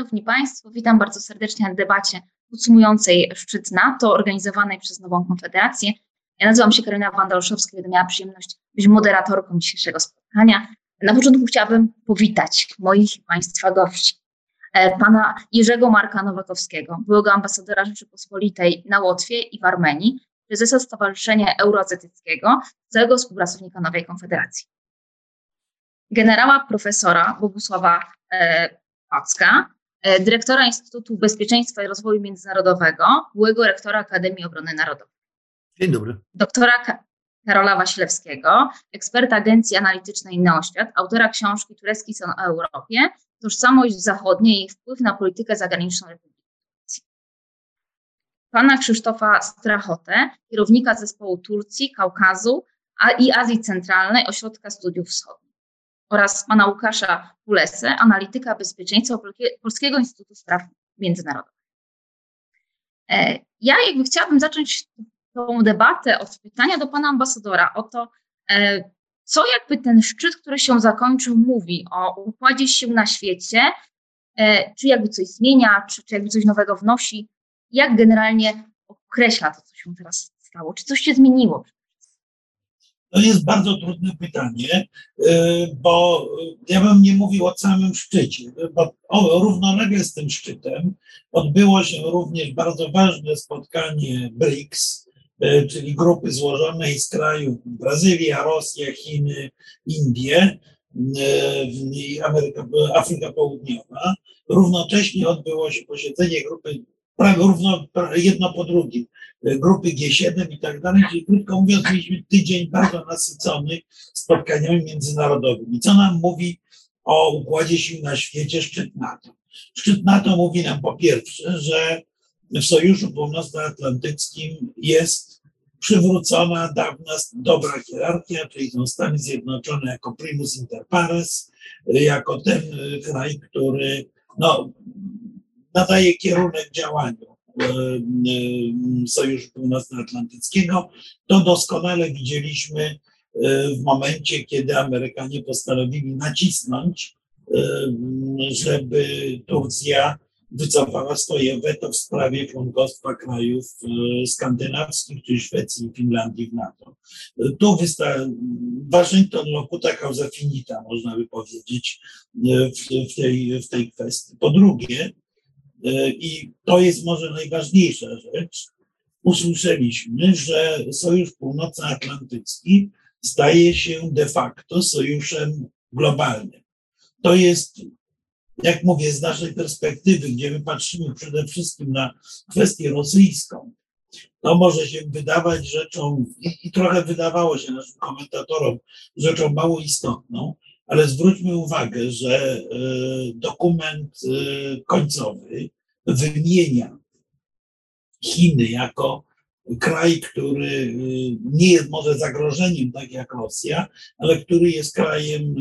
Szanowni Państwo, witam bardzo serdecznie na debacie podsumującej szczyt NATO organizowanej przez Nową Konfederację. Ja nazywam się Karolina Wanda-Olszowska i będę miała przyjemność być moderatorką dzisiejszego spotkania. Na początku chciałabym powitać moich Państwa gości. E, pana Jerzego Marka Nowakowskiego, byłego ambasadora Rzeczypospolitej na Łotwie i w Armenii, prezesa Stowarzyszenia Euroazjatyckiego, całego współpracownika Nowej Konfederacji. Generała profesora Bogusława e, Packa, dyrektora Instytutu Bezpieczeństwa i Rozwoju Międzynarodowego, byłego rektora Akademii Obrony Narodowej. Dzień dobry. Doktora Karola Wasilewskiego, eksperta Agencji Analitycznej Neoświat, autora książki Turecki są o Europie, tożsamość zachodnia i jej wpływ na politykę zagraniczną Republiki Turcji. Pana Krzysztofa Strachotę, kierownika zespołu Turcji, Kaukazu i Azji Centralnej Ośrodka Studiów Wschodnich oraz pana Łukasza Pulesę, analityka bezpieczeństwa Polskiego Instytutu Spraw Międzynarodowych. E, ja jakby chciałabym zacząć tą debatę od pytania do pana ambasadora o to, e, co jakby ten szczyt, który się zakończył, mówi o układzie sił na świecie, e, czy jakby coś zmienia, czy, czy jakby coś nowego wnosi, jak generalnie określa to, co się teraz stało, czy coś się zmieniło to jest bardzo trudne pytanie, y, bo ja bym nie mówił o samym szczycie, bo równolegle z tym szczytem odbyło się również bardzo ważne spotkanie BRICS, y, czyli grupy złożonej z krajów Brazylia, Rosja, Chiny, Indie i Afryka Południowa. Równocześnie odbyło się posiedzenie grupy równo jedno po drugim, e, grupy G7 i tak dalej, czyli krótko mówiąc mieliśmy tydzień bardzo nasycony spotkaniami międzynarodowymi. Co nam mówi o układzie sił na świecie szczyt NATO? Szczyt NATO mówi nam po pierwsze, że w Sojuszu Północnoatlantyckim jest przywrócona dawna dobra hierarchia, czyli są Stany Zjednoczone jako primus inter pares, jako ten e, kraj, który no, nadaje kierunek działaniu e, e, Sojuszu Północnoatlantyckiego. To doskonale widzieliśmy e, w momencie, kiedy Amerykanie postanowili nacisnąć, żeby Turcja wycofała swoje weto w sprawie członkostwa krajów skandynawskich, czyli Szwecji i Finlandii w NATO. Tu wysta- Waszyngton locuta causa finita, można by powiedzieć, w, w, tej, w tej kwestii. Po drugie, I to jest może najważniejsza rzecz. Usłyszeliśmy, że Sojusz Północnoatlantycki staje się de facto sojuszem globalnym. To jest, jak mówię, z naszej perspektywy, gdzie my patrzymy przede wszystkim na kwestię rosyjską, to może się wydawać rzeczą, i trochę wydawało się naszym komentatorom, rzeczą mało istotną, ale zwróćmy uwagę, że e, dokument e, końcowy wymienia Chiny jako kraj, który e, nie jest może zagrożeniem, tak jak Rosja, ale który jest krajem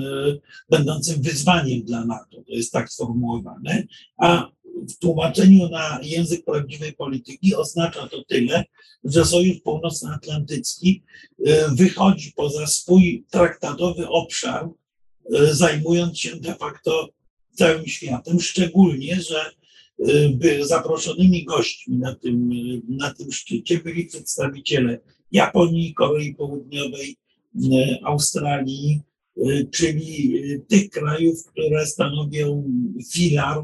będącym wyzwaniem dla NATO. To jest tak sformułowane. A w tłumaczeniu na język prawdziwej polityki oznacza to tyle, że Sojusz Północnoatlantycki wychodzi poza swój traktatowy obszar zajmując się de facto całym światem, szczególnie, że e, zaproszonymi gośćmi na tym, na tym szczycie byli przedstawiciele Japonii, Korei Południowej, e, Australii, czyli tych krajów, które stanowią filar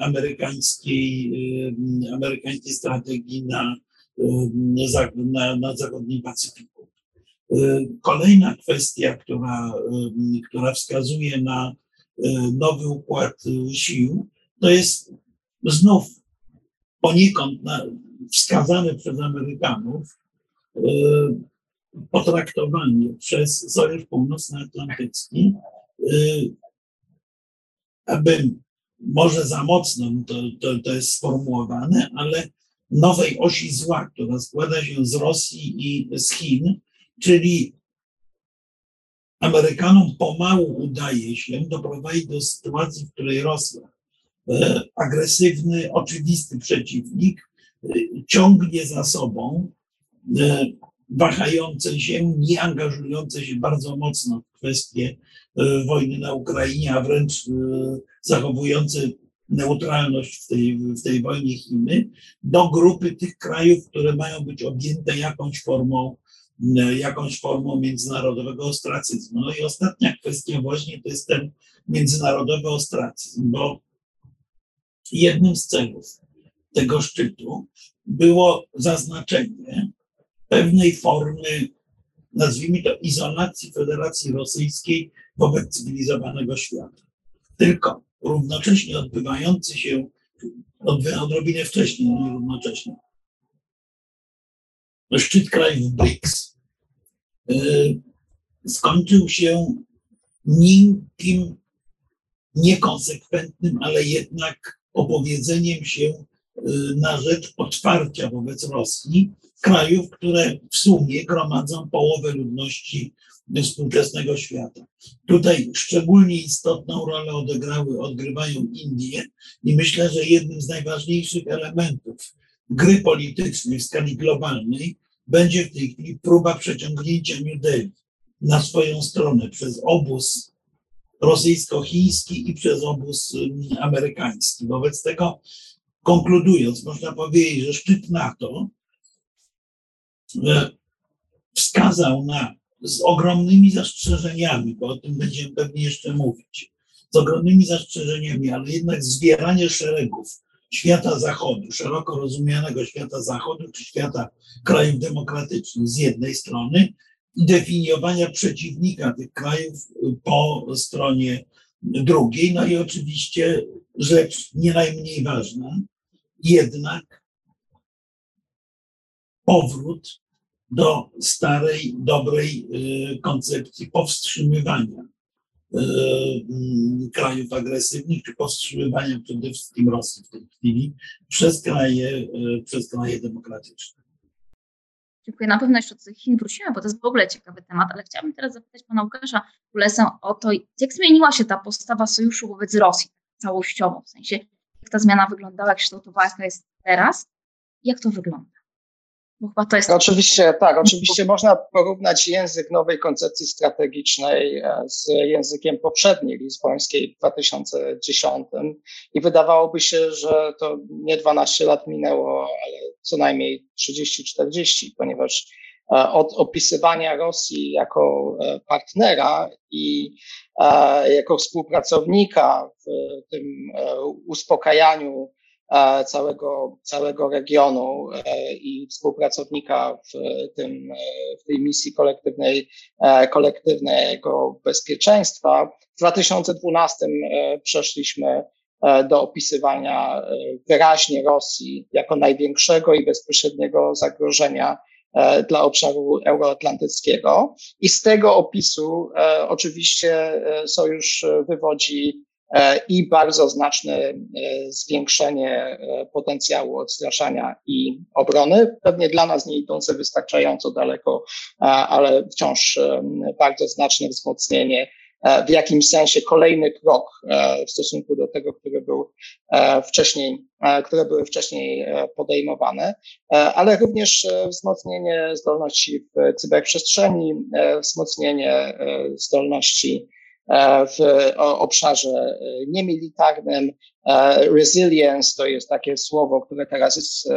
amerykańskiej, amerykańskiej strategii na, na, na zachodnim Pacyfiku. Y, kolejna kwestia, która, y, która wskazuje na y, nowy układ sił, to jest znów poniekąd wskazane przez Amerykanów potraktowanie przez Sojusz Północnoatlantycki, aby może za mocno to, to, to jest sformułowane, ale nowej osi zła, która składa się z Rosji i z Chin, Czyli Amerykanom pomału udaje się doprowadzić do sytuacji, w której Rosja, e, agresywny, oczywisty przeciwnik, e, ciągnie za sobą e, wahające się, nie angażujące się bardzo mocno w kwestie wojny na Ukrainie, a wręcz zachowujące neutralność w tej, w tej wojnie Chiny, do grupy tych krajów, które mają być objęte jakąś formą, jakąś formą międzynarodowego ostracyzmu. No i ostatnia kwestia właśnie to jest ten międzynarodowy ostracyzm, bo jednym z celów tego szczytu było zaznaczenie pewnej formy, nazwijmy to, izolacji Federacji Rosyjskiej wobec cywilizowanego świata. Tylko równocześnie odbywający się, odrobinę wcześniej, no nie równocześnie, szczyt krajów BRICS y, skończył się miękkim, niekonsekwentnym, ale jednak opowiedzeniem się y, na rzecz otwarcia wobec Rosji krajów, które w sumie gromadzą połowę ludności współczesnego świata. Tutaj szczególnie istotną rolę odegrały, odgrywają Indie i myślę, że jednym z najważniejszych elementów gry politycznej w skali globalnej będzie w tej chwili próba przeciągnięcia New Delhi na swoją stronę przez obóz rosyjsko-chiński i przez obóz mm, amerykański. Wobec tego, konkludując, można powiedzieć, że szczyt NATO e, wskazał na z ogromnymi zastrzeżeniami, bo o tym będziemy pewnie jeszcze mówić, z ogromnymi zastrzeżeniami, ale jednak zbieranie szeregów świata zachodu, szeroko rozumianego świata zachodu, czy świata krajów demokratycznych z jednej strony definiowania przeciwnika tych krajów po stronie drugiej. No i oczywiście rzecz nie najmniej ważna, jednak powrót do starej, dobrej y, koncepcji powstrzymywania y, krajów agresywnych, czy powstrzymywania przede wszystkim Rosji w tej chwili przez kraje, y, przez kraje demokratyczne. Dziękuję. Na pewno jeszcze do Chin wrócimy, bo to jest w ogóle ciekawy temat, ale chciałabym teraz zapytać pana Łukasza Kulesę o to, jak zmieniła się ta postawa sojuszu wobec Rosji całościowo, w sensie jak ta zmiana wyglądała, jak kształtowała, jaka jest teraz, jak to wygląda? Bo chyba to jest... Oczywiście, tak, oczywiście można porównać język nowej koncepcji strategicznej e, z językiem poprzedniej lizbońskiej w 2010 i wydawałoby się, że to nie 12 lat minęło, ale co najmniej 30-40, ponieważ e, od opisywania Rosji jako e, partnera i jako współpracownika w tym uspokajaniu całego, całego regionu e, i współpracownika w, tym, e, w tej misji kolektywnej, kolektywnego bezpieczeństwa. W 2012 przeszliśmy do opisywania wyraźnie Rosji jako największego i bezpośredniego zagrożenia dla obszaru euroatlantyckiego. I z tego opisu oczywiście sojusz wywodzi E, i bardzo znaczne e, zwiększenie e, potencjału odstraszania i obrony. Pewnie dla nas nie idące wystarczająco daleko, ale wciąż bardzo znaczne wzmocnienie w jakimś sensie kolejny krok w stosunku do tego, który był wcześniej, które były wcześniej podejmowane, ale również wzmocnienie zdolności w cyberprzestrzeni, wzmocnienie zdolności E, w obszarze e, niemilitarnym. E, resilience to jest takie słowo, które teraz jest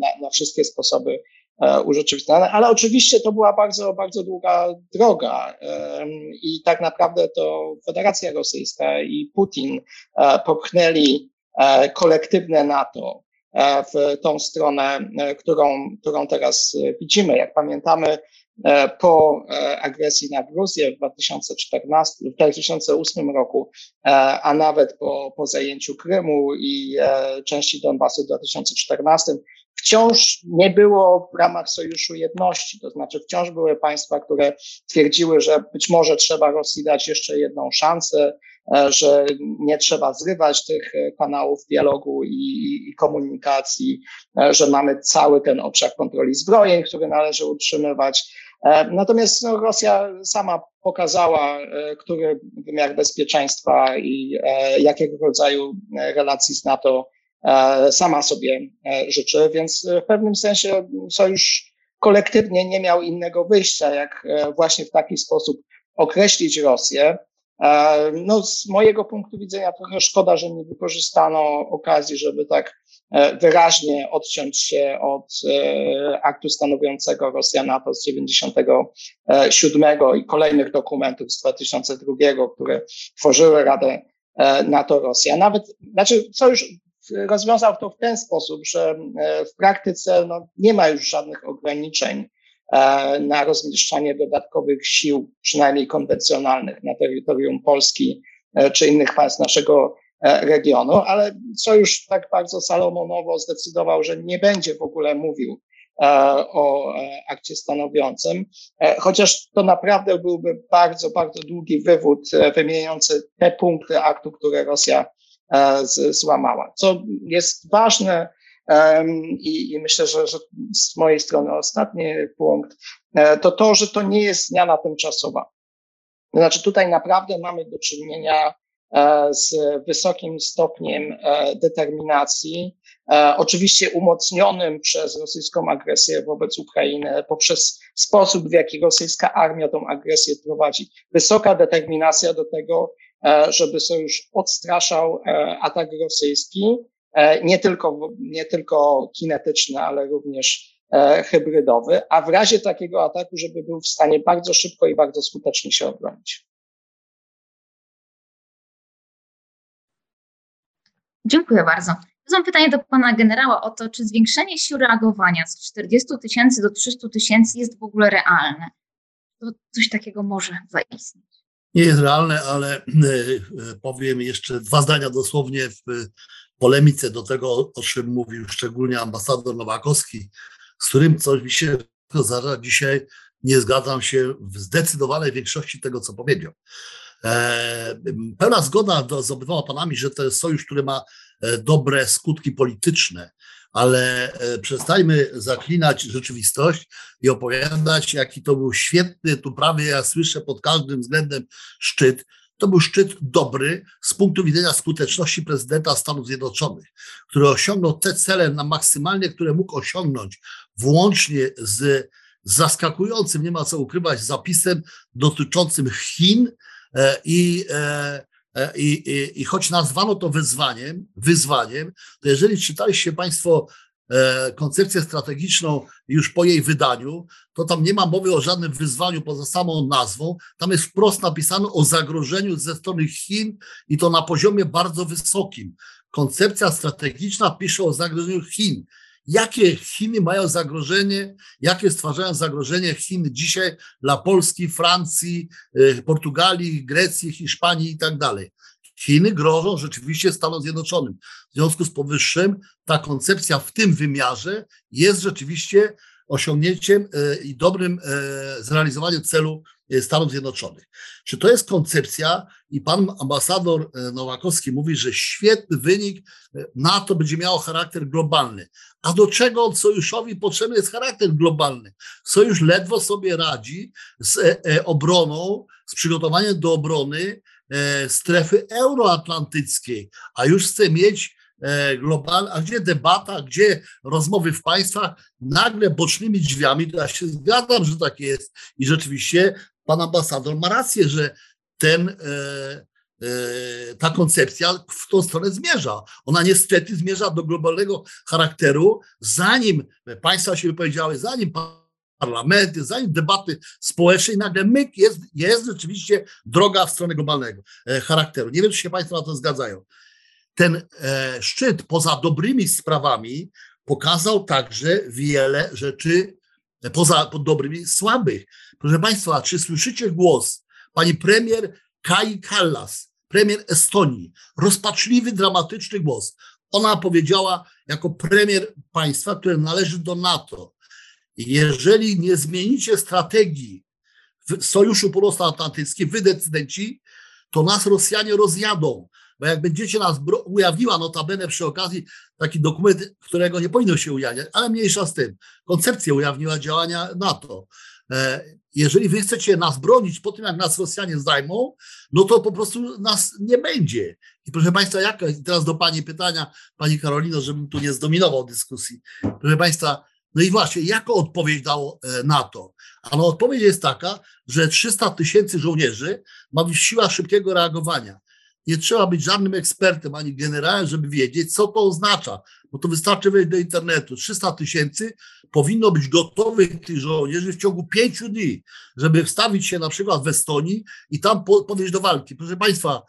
na, na wszystkie sposoby urzeczywistnione, ale oczywiście to była bardzo, bardzo długa droga i tak naprawdę to Federacja Rosyjska i Putin popchnęli kolektywne NATO w tą stronę, którą, którą teraz widzimy. Jak pamiętamy, E, po e, agresji na Gruzję w 2014, w 2008 roku, e, a nawet po, po zajęciu Krymu i części Donbasu w 2014, wciąż nie było w ramach Sojuszu Jedności. To znaczy, wciąż były państwa, które twierdziły, że być może trzeba Rosji dać jeszcze jedną szansę, że nie trzeba zrywać tych kanałów dialogu i, i, komunikacji, że mamy cały ten obszar kontroli zbrojeń, który należy utrzymywać. E, natomiast no, Rosja sama pokazała, e, który wymiar bezpieczeństwa i e, jakiego rodzaju relacji z NATO sama sobie życzy, więc w pewnym sensie sojusz kolektywnie nie miał innego wyjścia, jak właśnie w taki sposób określić Rosję. No, z mojego punktu widzenia trochę szkoda, że nie wykorzystano okazji, żeby tak wyraźnie odciąć się od aktu stanowiącego Rosja NATO z 97 i kolejnych dokumentów z 2002, które tworzyły Radę NATO-Rosja. Nawet, znaczy, co już rozwiązał to w ten sposób, że e, w praktyce no, nie ma już żadnych ograniczeń e, na rozmieszczanie dodatkowych sił, przynajmniej konwencjonalnych, na terytorium Polski e, czy innych państw naszego regionu, ale Sojusz tak bardzo salomonowo zdecydował, że nie będzie w ogóle mówił o akcie stanowiącym, chociaż to naprawdę byłby bardzo, bardzo długi wywód wymieniający te punkty aktu, które Rosja E, złamała. Co jest ważne i, i myślę, że, że, z mojej strony ostatni punkt, e, to to, że to nie jest zmiana tymczasowa. Znaczy tutaj naprawdę mamy do czynienia e, z wysokim stopniem determinacji, oczywiście umocnionym przez rosyjską agresję wobec Ukrainy, poprzez sposób, w jaki rosyjska armia tą agresję prowadzi. Wysoka determinacja do tego, E, żeby sojusz odstraszał e, atak rosyjski, e, nie tylko, nie tylko kinetyczny, ale również hybrydowy, a w razie takiego ataku, żeby był w stanie bardzo szybko i bardzo skutecznie się obronić. Dziękuję bardzo. Mam pytanie do pana generała o to, czy zwiększenie sił reagowania z 40 tysięcy do 300 tysięcy jest w ogóle realne? To coś takiego może zaistnieć nie jest realne, ale e, e, powiem jeszcze dwa zdania dosłownie w polemice do tego, o czym mówił szczególnie ambasador Nowakowski, z którym coś mi się zdarza dzisiaj, nie zgadzam się w zdecydowanej większości tego, co powiedział. E, pełna zgoda z obydwoma panami, że to jest sojusz, który ma dobre skutki polityczne, ale e, przestańmy zaklinać rzeczywistość i opowiadać, jaki to był świetny, tu prawie ja słyszę pod każdym względem szczyt. To był szczyt dobry z punktu widzenia skuteczności prezydenta Stanów Zjednoczonych, który osiągnął te cele na maksymalnie, które mógł osiągnąć, włącznie z zaskakującym, nie ma co ukrywać, zapisem dotyczącym Chin e, i e, E, I, i, I choć nazwano to wyzwaniem, wyzwaniem, to jeżeli czytaliście Państwo e, koncepcję strategiczną już po jej wydaniu, to tam nie ma mowy o żadnym wyzwaniu poza samą nazwą. Tam jest wprost napisane o zagrożeniu ze strony Chin i to na poziomie bardzo wysokim. Koncepcja strategiczna pisze o zagrożeniu Chin jakie Chiny mają zagrożenie, jakie stwarzają zagrożenie Chin dzisiaj dla Polski, Francji, y, Portugalii, Grecji, Hiszpanii i tak dalej. Chiny grożą rzeczywiście Stanom Zjednoczonym. W związku z powyższym ta koncepcja w tym wymiarze jest rzeczywiście osiągnięciem y, i dobrym y, zrealizowaniem celu Stanów Zjednoczonych. Czy to jest koncepcja i pan ambasador Nowakowski mówi, że świetny wynik NATO będzie miało charakter globalny. A do czego sojuszowi potrzebny jest charakter globalny? Sojusz ledwo sobie radzi z e, e, obroną, z przygotowaniem do obrony e, strefy euroatlantyckiej, a już chce mieć globalne, a gdzie debata, gdzie rozmowy w państwach, nagle bocznymi drzwiami, ja się zgadzam, że tak jest i rzeczywiście pan ambasador ma rację, że ten E, ta koncepcja w tą stronę zmierza. Ona niestety zmierza do globalnego charakteru, zanim państwa się wypowiedziały, zanim parlamenty, zanim debaty społeczne, i nagle myk jest, jest rzeczywiście droga w stronę globalnego e, charakteru. Nie wiem, czy się Państwo na to zgadzają. Ten e, szczyt poza dobrymi sprawami pokazał także wiele rzeczy poza dobrymi słabych. Proszę Państwa, czy słyszycie głos pani premier Kai Kallas, premier Estonii. Rozpaczliwy, dramatyczny głos. Ona powiedziała jako premier państwa, które należy do NATO, jeżeli nie zmienicie strategii Sojuszu Północnoatlantyckim, wy decydenci, to nas Rosjanie rozjadą. Bo jak będziecie nas ujawniła notabene przy okazji taki dokument, którego nie powinno się ujawniać, ale mniejsza z tym, koncepcję ujawniła działania NATO. E, jeżeli wy chcecie nas bronić po tym, jak nas Rosjanie zdajmą, no to po prostu nas nie będzie. I proszę Państwa, jak teraz do Pani pytania, Pani Karolino, żebym tu nie zdominował dyskusji. Proszę Państwa, No i właśnie, jaką odpowiedź dał e, NATO? Ano odpowiedź jest taka, że 300 tysięcy żołnierzy ma być siła szybkiego reagowania. Nie trzeba być żadnym ekspertem ani generałem, żeby wiedzieć, co to oznacza, bo to wystarczy wejść do internetu. 300 tysięcy powinno być gotowych tych żołnierzy w ciągu pięciu dni, żeby wstawić się na przykład w Estonii i tam podejść do walki. Proszę Państwa,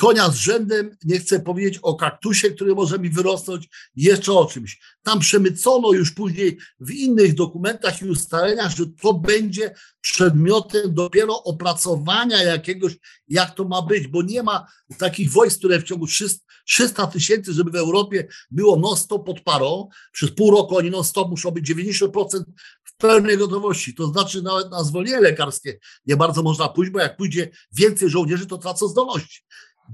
konia z rzędem, nie chcę powiedzieć o kaktusie, który może mi wyrosnąć, jeszcze o czymś. Tam przemycono już później w innych dokumentach i ustaleniach, że to będzie przedmiotem dopiero opracowania jakiegoś, jak to ma być, bo nie ma takich wojsk, które w ciągu 300 tysięcy, żeby w Europie było non-stop pod parą, przez pół roku oni non-stop muszą być 90% w pełnej gotowości. To znaczy nawet na zwolnienie lekarskie nie bardzo można pójść, bo jak pójdzie więcej żołnierzy, to tracą zdolności.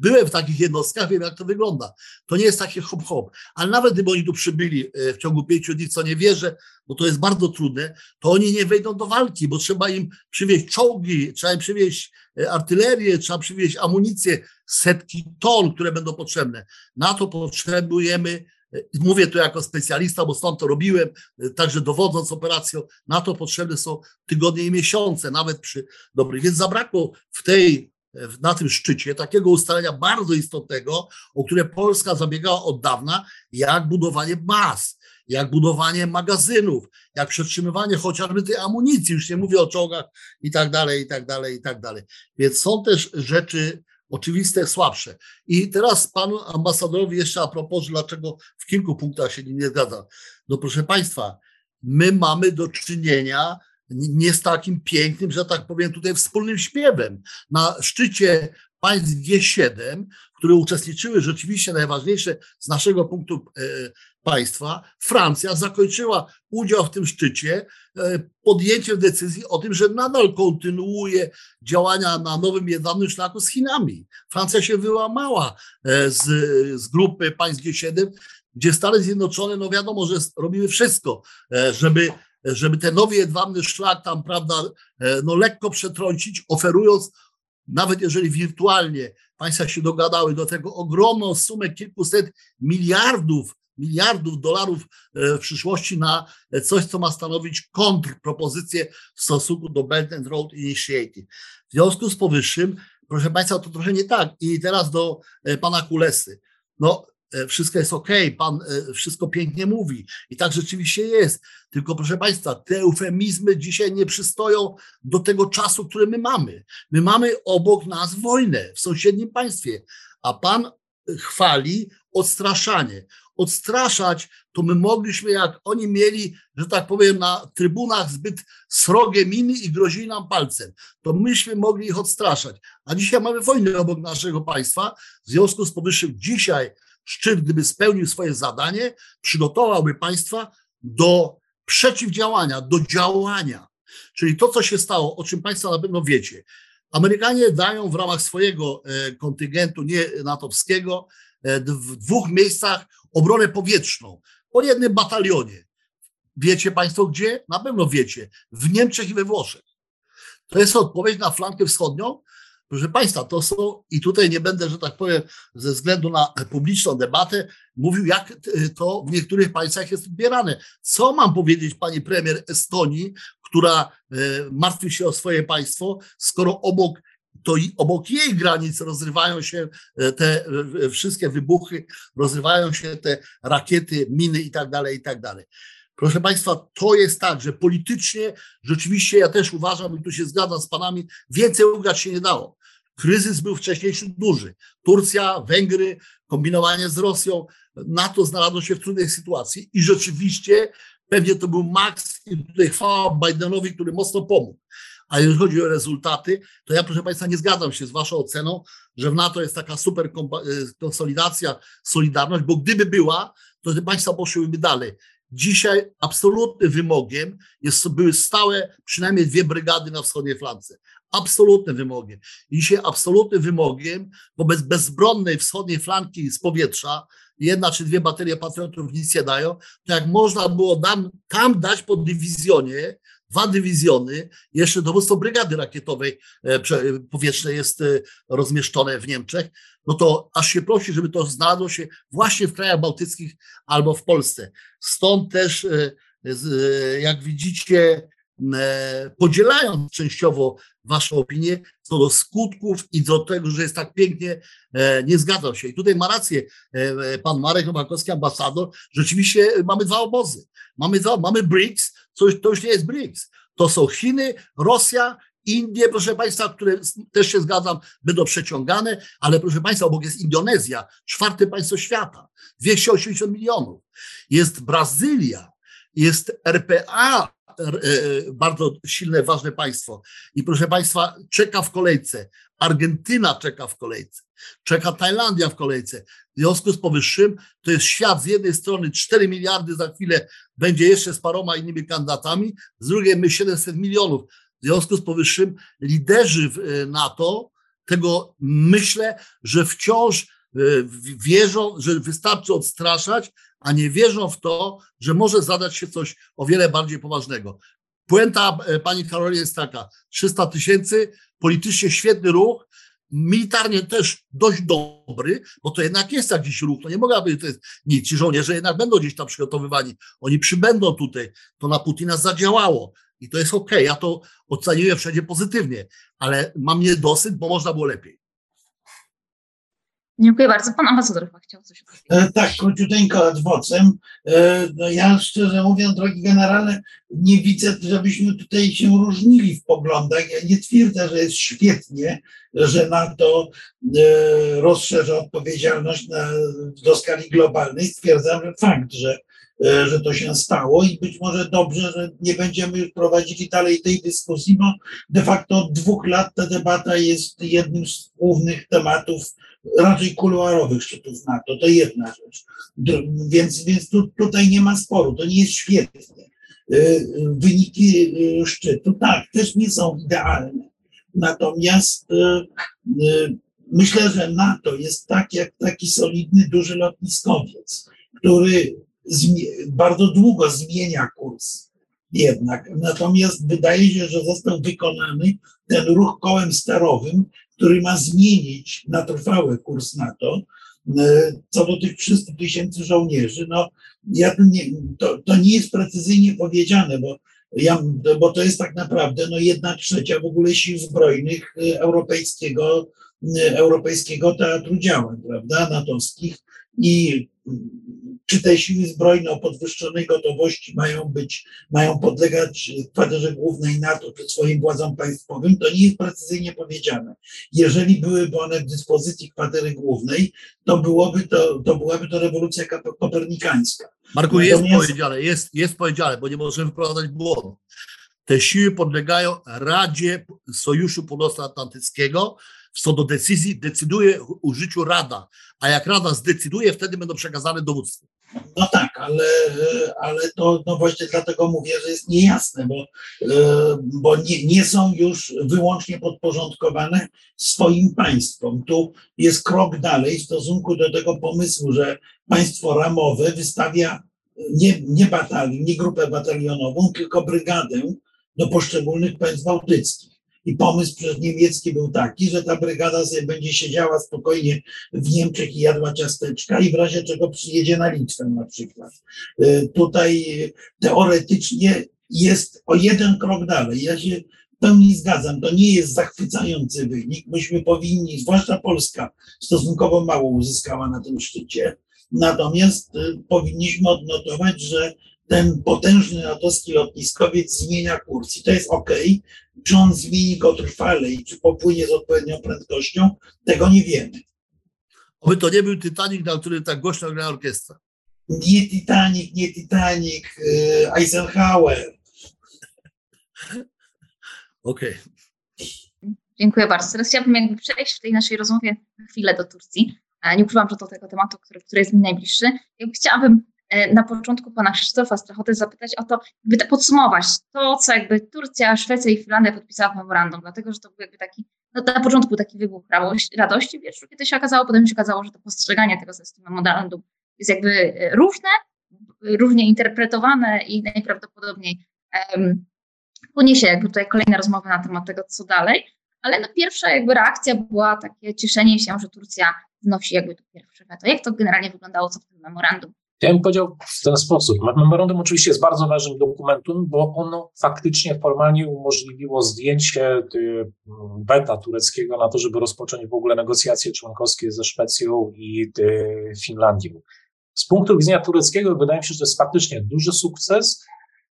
Byłem w takich jednostkach, wiem jak to wygląda. To nie jest takie hop-hop. Ale nawet gdyby oni tu przybyli e, w ciągu pięciu dni, co nie wierzę, bo to jest bardzo trudne, to oni nie wejdą do walki, bo trzeba im przywieźć czołgi, trzeba im przywieźć e, artylerię, trzeba przywieźć amunicję, setki ton, które będą potrzebne. Na to potrzebujemy e, Mówię to jako specjalista, bo stąd to robiłem, także dowodząc operacją, na to potrzebne są tygodnie i miesiące, nawet przy dobrych. Więc zabrakło w tej na tym szczycie takiego ustalenia bardzo istotnego, o które Polska zabiegała od dawna, jak budowanie baz, jak budowanie magazynów, jak przetrzymywanie chociażby tej amunicji, już nie mówię o czołgach i tak dalej, i tak dalej, i tak dalej. Więc są też rzeczy oczywiste, słabsze. I teraz panu ambasadorowi jeszcze a propos, dlaczego w kilku punktach się nie zgadzam. No proszę państwa, my mamy do czynienia nie z takim pięknym, że tak powiem, tutaj wspólnym śpiewem. Na szczycie państw G7, które uczestniczyły rzeczywiście najważniejsze z naszego punktu e, państwa, Francja zakończyła udział w tym szczycie e, podjęciem decyzji o tym, że nadal kontynuuje działania na nowym jedwabnym szlaku z Chinami. Francja się wyłamała e, z, z grupy państw G7, gdzie Stany Zjednoczone, no wiadomo, że robiły wszystko, żeby żeby ten nowy jedwabny szlak tam, prawda, e, no lekko przetrącić, oferując, nawet jeżeli wirtualnie państwa się dogadały do tego ogromną sumę kilkuset miliardów, miliardów dolarów e, w przyszłości na coś, co ma stanowić kontrpropozycję w stosunku do Belt and Road Initiative. W związku z powyższym, proszę Państwa, to trochę nie tak. I teraz do e, pana Kulesy. No, wszystko jest ok, pan e, wszystko pięknie mówi. I tak rzeczywiście jest. Tylko proszę Państwa, te eufemizmy dzisiaj nie przystoją do tego czasu, który my mamy. My mamy obok nas wojnę w sąsiednim państwie, a pan chwali odstraszanie. Odstraszać to my mogliśmy, jak oni mieli, że tak powiem, na trybunach zbyt srogie miny i grozili nam palcem, to myśmy mogli ich odstraszać. A dzisiaj mamy wojnę obok naszego państwa. W związku z powyższym dzisiaj szczyt, gdyby spełnił swoje zadanie, przygotowałby państwa do przeciwdziałania, do działania. Czyli to, co się stało, o czym Państwo na pewno wiecie. Amerykanie dają w ramach swojego e, kontyngentu nie natowskiego e, w dwóch miejscach obronę powietrzną, po jednym batalionie. Wiecie Państwo gdzie? Na pewno wiecie. W Niemczech i we Włoszech. To jest odpowiedź na flankę wschodnią, Proszę Państwa, to są, i tutaj nie będę, że tak powiem, ze względu na publiczną debatę, mówił, jak to w niektórych państwach jest odbierane. Co mam powiedzieć pani premier Estonii, która e, martwi się o swoje państwo, skoro obok to obok jej granic rozrywają się e, te e, wszystkie wybuchy, rozrywają się te rakiety, miny i tak dalej, i tak dalej. Proszę Państwa, to jest tak, że politycznie rzeczywiście ja też uważam, i tu się zgadzam z Panami, więcej ugrać się nie dało. Kryzys był wcześniejszy duży. Turcja, Węgry, kombinowanie z Rosją, NATO znalazło się w trudnej sytuacji i rzeczywiście pewnie to był Max i tutaj chwała Bidenowi, który mocno pomógł. A jeżeli chodzi o rezultaty, to ja, proszę Państwa, nie zgadzam się z Waszą oceną, że w NATO jest taka super konsolidacja, solidarność, bo gdyby była, to te państwa poszłyby dalej. Dzisiaj absolutnym wymogiem jest, były stałe przynajmniej dwie brygady na wschodniej flance. Absolutnym wymogiem. I dzisiaj absolutnym wymogiem wobec bezbronnej wschodniej flanki z powietrza, jedna czy dwie baterie patriotów nic nie dają, to jak można było tam, tam dać po dywizjonie dwa dywizjony, jeszcze dowództwo brygady rakietowej e, powietrznej jest e, rozmieszczone w Niemczech, no to aż się prosi, żeby to znalazło się właśnie w krajach bałtyckich albo w Polsce. Stąd też e, jak widzicie, podzielając częściowo Waszą opinię co do skutków i do tego, że jest tak pięknie, nie zgadzam się. I tutaj ma rację pan Marek Nowakowski, ambasador. Rzeczywiście mamy dwa obozy. Mamy, dwa, mamy BRICS, co to już nie jest BRICS. To są Chiny, Rosja Indie, proszę Państwa, które też się zgadzam, będą przeciągane, ale proszę Państwa, obok jest Indonezja, czwarte państwo świata, 280 milionów. Jest Brazylia, jest RPA, e, bardzo silne, ważne państwo. I proszę Państwa, czeka w kolejce. Argentyna czeka w kolejce. Czeka Tajlandia w kolejce. W związku z powyższym to jest świat z jednej strony 4 miliardy za chwilę będzie jeszcze z paroma innymi kandydatami, z drugiej my 700 milionów. W związku z powyższym liderzy e, NATO tego myślę, że wciąż e, wierzą, że wystarczy odstraszać, a nie wierzą w to, że może zadać się coś o wiele bardziej poważnego. Puenta e, pani Karoli jest taka, 300 tysięcy, politycznie świetny ruch, militarnie też dość dobry, bo to jednak jest jakiś ruch, to nie mogła być, to jest nic, ci żołnierze jednak będą gdzieś tam przygotowywani, oni przybędą tutaj, to na Putina zadziałało, i to jest ok, ja to oceniuję wszędzie pozytywnie, ale mam niedosyt, bo można było lepiej. Dziękuję bardzo. Pan ambasador chyba chciał coś powiedzieć. Tak, króciuteńko adwocem. E, no ja szczerze mówiąc, drogi generale, nie widzę, żebyśmy tutaj się różnili w poglądach. Ja nie twierdzę, że jest świetnie, że NATO e, rozszerza odpowiedzialność na, do skali globalnej. Stwierdzam, że fakt, że E, że to się stało i być może dobrze, że nie będziemy już prowadzili dalej tej dyskusji, bo de facto od dwóch lat ta debata jest jednym z głównych tematów raczej kuluarowych szczytów NATO. To jedna rzecz. Więc, więc tu, tutaj nie ma sporu, to nie jest świetnie. E, wyniki e, szczytu, tak, też nie są idealne. Natomiast myślę, że NATO jest tak jak taki solidny, duży lotniskowiec, który bardzo długo zmienia kurs jednak. Natomiast wydaje się, że został wykonany ten ruch kołem sterowym, który ma zmienić na trwały kurs NATO. E, co do tych 300 tysięcy żołnierzy, no ja nie, to, to nie jest precyzyjnie powiedziane, bo, ja, bo to jest tak naprawdę no, jedna trzecia w ogóle sił zbrojnych e, europejskiego, e, europejskiego teatru działań, prawda, natowskich i czy te siły zbrojne o podwyższonej gotowości mają być, mają podlegać kwaterze głównej NATO czy swoim władzom państwowym, to nie jest precyzyjnie powiedziane. Jeżeli byłyby one w dyspozycji kwatery głównej, to byłoby to, to byłaby to rewolucja kopernikańska. Marku, jest powiedziane, jest, jest powiedziane, bo nie możemy wprowadzać błędu. Te siły podlegają Radzie Sojuszu Północnoatlantyckiego, co do decyzji decyduje o użyciu Rada, a jak Rada zdecyduje, wtedy będą przekazane dowództwu. No tak, ale, ale to no właśnie dlatego mówię, że jest niejasne, bo, bo nie, nie są już wyłącznie podporządkowane swoim państwom. Tu jest krok dalej w stosunku do tego pomysłu, że państwo ramowe wystawia nie, nie batalion, nie grupę batalionową, tylko brygadę do poszczególnych państw bałtyckich. I pomysł niemiecki był taki, że ta brygada sobie będzie siedziała spokojnie w Niemczech i jadła ciasteczka i w razie czego przyjedzie na Litwę na przykład. Y, tutaj teoretycznie jest o jeden krok dalej. Ja się pełni zgadzam, to nie jest zachwycający wynik. Myśmy powinni, zwłaszcza Polska, stosunkowo mało uzyskała na tym szczycie. Natomiast y, powinniśmy odnotować, że ten potężny natowski lotniskowiec zmienia kurs i to jest ok. Czy on zmieni go trwale i czy popłynie z odpowiednią prędkością, tego nie wiemy. Oby to nie był Titanic, na którym tak głośno gra orkiestra. Nie Titanic, nie Titanic, yy, Eisenhower. Okej. Okay. Dziękuję bardzo. Teraz chciałabym jakby przejść w tej naszej rozmowie na chwilę do Turcji. Nie ukrywam, że to tego tematu, który, który jest mi najbliższy. Jakby chciałabym E, na początku pana Krzysztofa Strachoty zapytać o to, by podsumować to, co jakby Turcja, Szwecja i Finlandia podpisały w memorandum, dlatego że to był jakby taki, no na początku taki wybuch radości, wiesz, kiedy się okazało, potem się okazało, że to postrzeganie tego systemu memorandum jest jakby e, różne, różnie interpretowane i najprawdopodobniej um, poniesie jakby tutaj kolejne rozmowy na temat tego, co dalej, ale no pierwsza jakby reakcja była takie cieszenie się, że Turcja wnosi jakby to pierwsze weto. Jak to generalnie wyglądało, co w tym memorandum Ja bym powiedział w ten sposób. Memorandum oczywiście jest bardzo ważnym dokumentem, bo ono faktycznie formalnie umożliwiło zdjęcie y, weta tureckiego na to, żeby rozpocząć w ogóle negocjacje członkowskie ze Szwecją i y, Finlandią. Z punktu widzenia tureckiego wydaje mi się, że to jest faktycznie duży sukces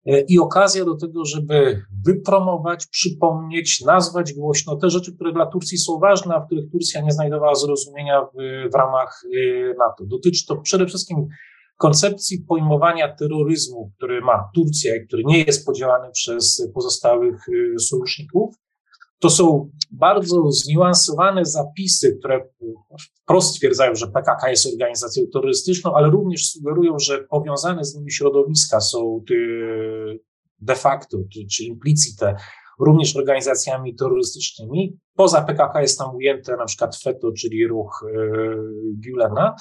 y, i okazja do tego, żeby wypromować, przypomnieć, nazwać głośno te rzeczy, które dla Turcji są ważne, a w których Turcja nie znajdowała zrozumienia w, w ramach NATO. Dotyczy to przede wszystkim koncepcji pojmowania terroryzmu, który ma Turcja i który nie jest podziałany przez pozostałych y, sojuszników, to są bardzo zniuansowane zapisy, które wprost stwierdzają, że PKK jest organizacją terrorystyczną, ale również sugerują, że powiązane z nimi środowiska są y, de facto czy implicite również organizacjami terrorystycznymi. Poza PKK jest tam ujęte na przykład FETO, czyli ruch y, Gülena.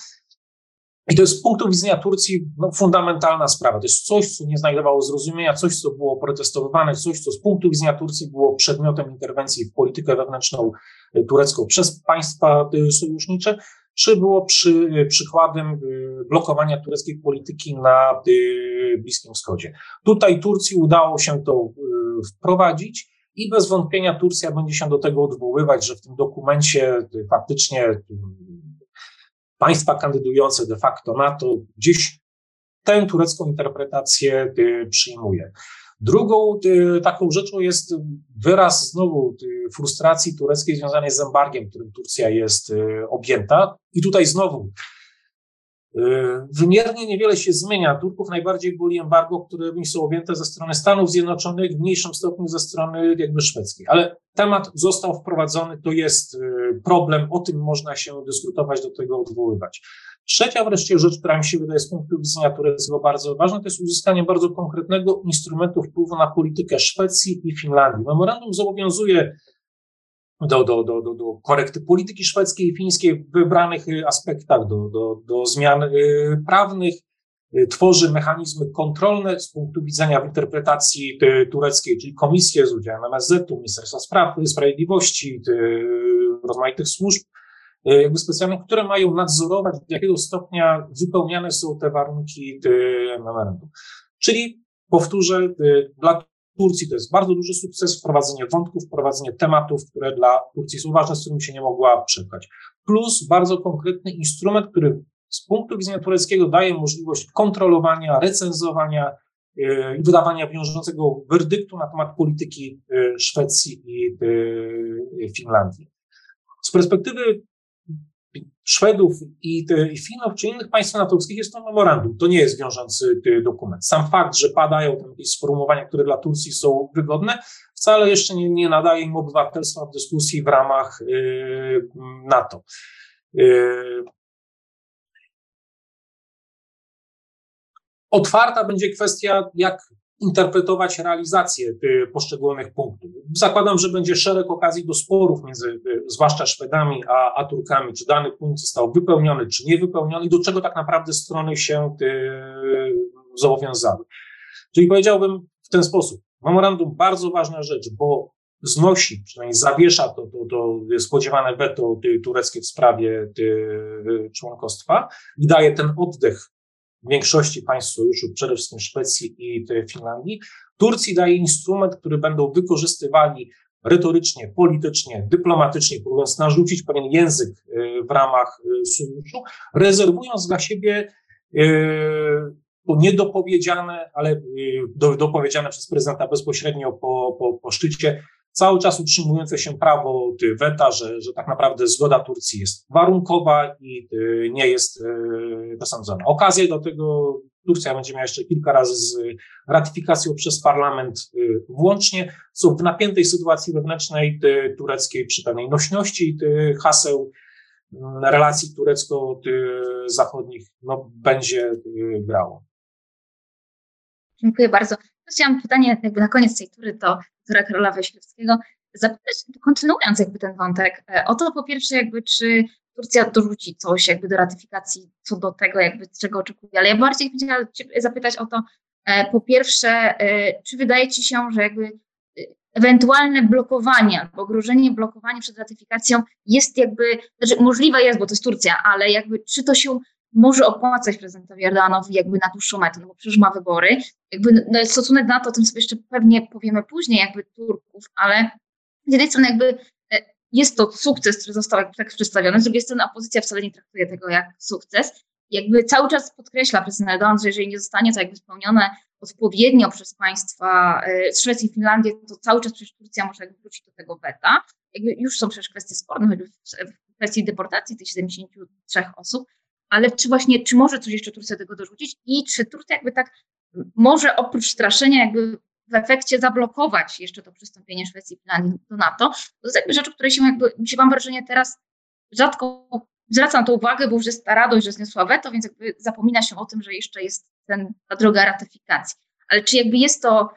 I to jest z punktu widzenia Turcji no, fundamentalna sprawa. To jest coś, co nie znajdowało zrozumienia, coś, co było protestowane, coś, co z punktu widzenia Turcji było przedmiotem interwencji w politykę wewnętrzną e, turecką przez państwa e, sojusznicze, czy było przy, e, przykładem blokowania tureckiej polityki na Bliskim Wschodzie. Tutaj Turcji udało się to wprowadzić. I bez wątpienia Turcja będzie się do tego odwoływać, że w tym dokumencie faktycznie państwa kandydujące de facto na to gdzieś tę turecką interpretację y, przyjmuje. Drugą y, taką rzeczą jest wyraz znowu y, frustracji tureckiej związanej z embargiem, którym Turcja jest objęta. I tutaj znowu Wymiernie niewiele się zmienia. Turków najbardziej boli embargo, którymi są objęte ze strony Stanów Zjednoczonych, w mniejszym stopniu ze strony jakby szwedzkiej. Ale temat został wprowadzony, to jest y, problem, o tym można się dyskutować, do tego odwoływać. Trzecia wreszcie rzecz, która mi się wydaje z punktu widzenia tureckiego bardzo ważna, to jest uzyskanie bardzo konkretnego instrumentu wpływu na politykę Szwecji i Finlandii. Memorandum zobowiązuje do, do, do, do, do korekty polityki szwedzkiej i fińskiej w wybranych y, aspektach, do, do, do zmian y, prawnych, y, tworzy mechanizmy kontrolne z punktu widzenia interpretacji tureckiej, czyli komisje z udziałem MSZ-u, Ministerstwa Spraw, Sprawiedliwości, rozmaitych służb, jakby specjalnych, które mają nadzorować, do jakiego stopnia wypełniane są te warunki memorandum. Czyli powtórzę, dla Turcji to jest bardzo duży sukces, wprowadzenie wątków, wprowadzenie tematów, które dla Turcji są ważne, z którymi się nie mogła przepchać. Plus bardzo konkretny instrument, który z punktu widzenia tureckiego daje możliwość kontrolowania, recenzowania yy, i wydawania wiążącego werdyktu na temat polityki yy, Szwecji i yy, Finlandii. Z perspektywy Szwedów i, Finów czy innych państw natowskich jest to memorandum. To nie jest wiążący dokument. Sam fakt, że padają tam jakieś sformułowania, które dla Turcji są wygodne, wcale jeszcze nie, nie nadaje im obywatelstwa w dyskusji w ramach y, NATO. Y, otwarta będzie kwestia, jak interpretować realizację y, poszczególnych punktów. Zakładam, że będzie szereg okazji do sporów między y, zwłaszcza Szwedami a, a Turkami, czy dany punkt został wypełniony, czy nie wypełniony i do czego tak naprawdę strony się y, zobowiązały. Czyli powiedziałbym w ten sposób. Memorandum bardzo ważna rzecz, bo znosi, przynajmniej zawiesza to, to, to spodziewane weto tureckie w sprawie członkostwa i daje ten oddech większości państw sojuszu, przede wszystkim Szwecji i Finlandii. Turcji daje instrument, który będą wykorzystywali retorycznie, politycznie, dyplomatycznie, próbując narzucić pewien język y, w ramach y, sojuszu, rezerwując dla siebie niedopowiedziane, ale dopowiedziane przez prezydenta bezpośrednio po, po, po szczycie cały czas utrzymujące się prawo weta, że, że tak naprawdę zgoda Turcji jest warunkowa i y, nie jest dosądzona. Y, Okazję do tego Turcja będzie miała jeszcze kilka razy z ratyfikacją przez parlament y, włącznie. Są w napiętej sytuacji wewnętrznej tureckiej przy pewnej nośności haseł mm, relacji turecko-zachodnich no, będzie grało. Dziękuję bardzo. Chciałam pytanie jakby na koniec tej tury do doktora Karola Wejślewskiego zapytać, kontynuując jakby ten wątek, e, o to po pierwsze jakby czy Turcja dorzuci coś jakby do ratyfikacji co do tego jakby czego oczekuje, ale ja bardziej chciałam zapytać o to, e, po pierwsze, e, czy wydaje Ci się, że jakby ewentualne blokowanie albo grożenie blokowania przed ratyfikacją jest jakby, znaczy możliwe jest, bo to jest Turcja, ale jakby czy to się może opłacać prezydentowi Erdoganowi jakby na dłuższą metę, no bo przecież ma wybory. Jakby no, stosunek na to, o tym sobie jeszcze pewnie powiemy później, jakby Turków, ale z jednej strony jakby e, jest to sukces, który został tak przedstawiony, z drugiej strony opozycja wcale nie traktuje tego jak sukces. Jakby cały czas podkreśla prezydent Erdogan, że jeżeli nie zostanie to jakby spełnione odpowiednio przez państwa e, Szwecji i Finlandię, to cały czas przecież Turcja może jakby wrócić do tego weta. Jakby już są przecież kwestie sporne, choćby w kwestii deportacji tych 73 osób, ale czy właśnie, czy może coś jeszcze Turcja tego dorzucić i czy Turcja jakby tak może oprócz straszenia jakby w efekcie zablokować jeszcze to przystąpienie Szwecji i Finlandii do NATO. To jest jakby rzeczy, które się jakby, się mam wrażenie teraz rzadko zwracam to uwagę, bo już jest ta radość, że zniosła weto, więc jakby zapomina się o tym, że jeszcze jest ten, ta droga ratyfikacji. Ale czy jakby jest to,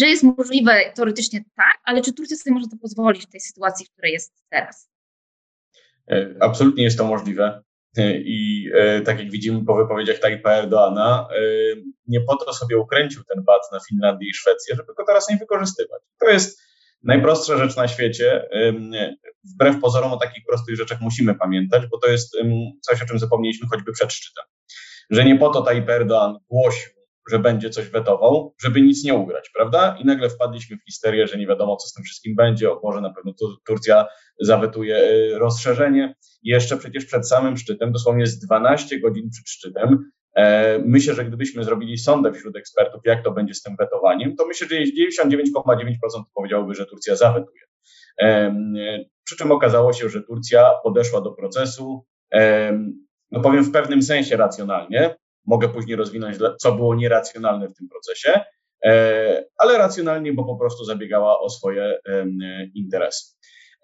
że jest możliwe teoretycznie tak, ale czy Turcja sobie może to pozwolić w tej sytuacji, w której jest teraz? E, absolutnie jest to możliwe. E, I e, tak jak widzimy po wypowiedziach Tayyip Erdoana, nie po to sobie ukręcił ten bat na Finlandię i Szwecję, żeby go teraz nie wykorzystywać. To jest najprostsza rzecz na świecie. Wbrew pozorom o takich prostych rzeczach musimy pamiętać, bo to jest coś, o czym zapomnieliśmy choćby przed szczytem. Że nie po to Tayyip Erdoğan głosił, że będzie coś wetował, żeby nic nie ugrać, prawda? I nagle wpadliśmy w histerię, że nie wiadomo, co z tym wszystkim będzie. O może na pewno Turcja zawetuje y, rozszerzenie. I jeszcze przecież przed samym szczytem, dosłownie z 12 godzin przed szczytem, e, myślę, że gdybyśmy zrobili sondę wśród ekspertów, jak to będzie z tym wetowaniem, to myślę, że 99,9% powiedziałoby, że Turcja zawetuje. E, przy czym okazało się, że Turcja podeszła do procesu, e, no powiem w pewnym sensie racjonalnie, mogę później rozwinąć, co było nieracjonalne w tym procesie, ale racjonalnie, bo po prostu zabiegała o swoje interesy.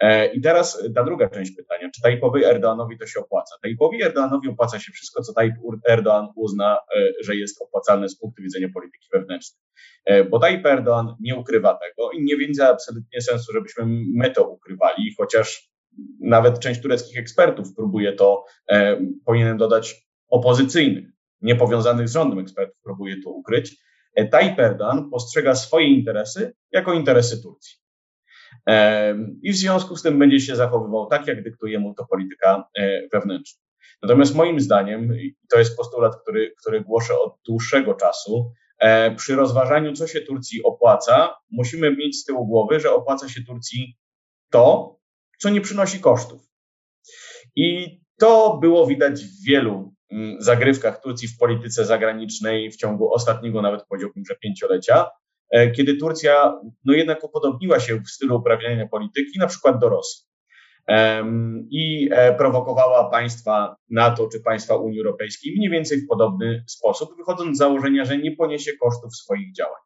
E, I teraz ta druga część pytania. Czy Tayyipowi Erdoanowi to się opłaca? Tayyipowi Erdoanowi opłaca się wszystko, co Tayyip Erdoan uzna, e, że jest opłacalne z punktu widzenia polityki wewnętrznej. E, bo Tayyip Erdoan nie ukrywa tego i nie widzę absolutnie sensu, żebyśmy my to ukrywali, chociaż nawet część tureckich ekspertów próbuje to, powinienem dodać, opozycyjnych, niepowiązanych z rządem ekspertów próbuje to ukryć. Tayyip Erdoan postrzega swoje interesy jako interesy Turcji. I w związku z tym będzie się zachowywał tak, jak dyktuje mu to polityka e, wewnętrzna. Natomiast moim zdaniem, to jest postulat, który, który głoszę od dłuższego czasu, e, przy rozważaniu, co się Turcji opłaca, musimy mieć z tyłu głowy, że opłaca się Turcji to, co nie przynosi kosztów. I to było widać w wielu zagrywkach Turcji w polityce zagranicznej w ciągu ostatniego, nawet powiedziałbym, że pięciolecia, E, kiedy Turcja no jednak upodobniła się w stylu uprawiania polityki, na przykład do Rosji. I e, prowokowała państwa NATO czy państwa Unii Europejskiej mniej więcej w podobny sposób, wychodząc z założenia, że nie poniesie kosztów swoich działań.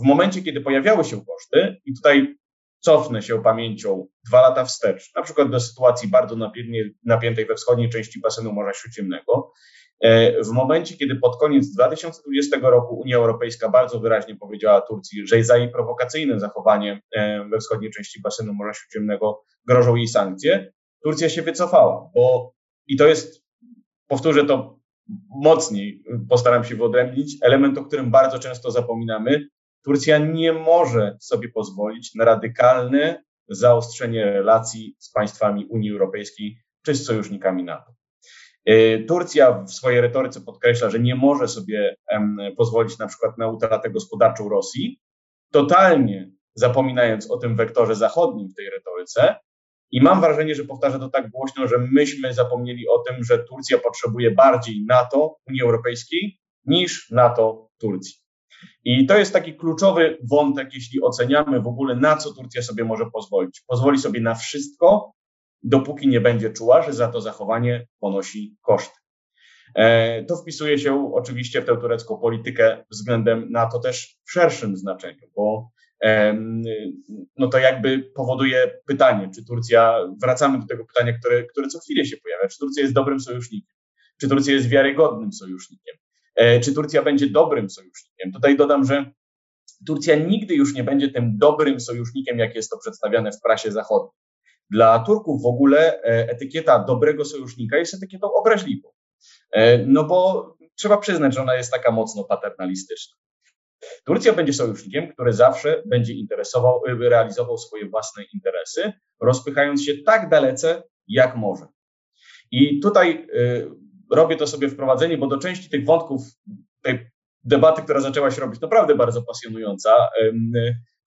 W momencie, kiedy pojawiały się koszty, i tutaj cofnę się pamięcią dwa lata wstecz, na przykład do sytuacji bardzo napiętej we wschodniej części basenu Morza Śródziemnego, E, w momencie, kiedy pod koniec 2020 roku Unia Europejska bardzo wyraźnie powiedziała Turcji, że za jej prowokacyjne zachowanie e, we wschodniej części basenu Morza Śródziemnego grożą jej sankcje, Turcja się wycofała, bo i to jest, powtórzę to mocniej, postaram się wyodrębnić, element, o którym bardzo często zapominamy. Turcja nie może sobie pozwolić na radykalne zaostrzenie relacji z państwami Unii Europejskiej czy z sojusznikami NATO. E, Turcja w swojej retoryce podkreśla, że nie może sobie pozwolić na przykład na utratę gospodarczą Rosji, totalnie zapominając o tym wektorze zachodnim w tej retoryce. I mam wrażenie, że powtarza to tak głośno, że myśmy zapomnieli o tym, że Turcja potrzebuje bardziej NATO, Unii Europejskiej, niż NATO Turcji. I to jest taki kluczowy wątek, jeśli oceniamy w ogóle, na co Turcja sobie może pozwolić. Pozwoli sobie na wszystko, dopóki nie będzie czuła, że za to zachowanie ponosi koszty. E, to wpisuje się oczywiście w tę turecką politykę względem na to też w szerszym znaczeniu, bo no to jakby powoduje pytanie, czy Turcja, wracamy do tego pytania, które, które co chwilę się pojawia, czy Turcja jest dobrym sojusznikiem, czy Turcja jest wiarygodnym sojusznikiem, czy Turcja będzie dobrym sojusznikiem. Tutaj dodam, że Turcja nigdy już nie będzie tym dobrym sojusznikiem, jak jest to przedstawiane w prasie zachodniej. Dla Turków w ogóle e, etykieta dobrego sojusznika jest etykietą obraźliwą. E, no bo trzeba przyznać, że ona jest taka mocno paternalistyczna. Turcja będzie sojusznikiem, który zawsze będzie interesował, e, realizował swoje własne interesy, rozpychając się tak dalece, jak może. I tutaj robię to sobie wprowadzenie, bo do części tych wątków tej debaty, która zaczęła się robić naprawdę bardzo pasjonująca,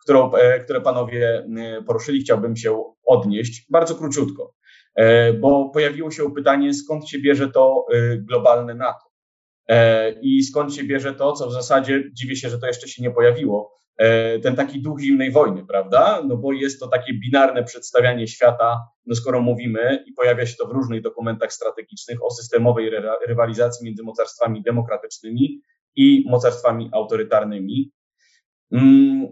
którą, które panowie poruszyli, chciałbym się odnieść bardzo króciutko, bo pojawiło się pytanie, skąd się bierze to globalne NATO. E, I skąd się bierze to, co w zasadzie dziwię się, że to jeszcze się nie pojawiło, e, ten taki duch zimnej wojny, prawda? No bo jest to takie binarne przedstawianie świata, no skoro mówimy i pojawia się to w różnych dokumentach strategicznych o systemowej rywalizacji między mocarstwami demokratycznymi i mocarstwami autorytarnymi. Mm,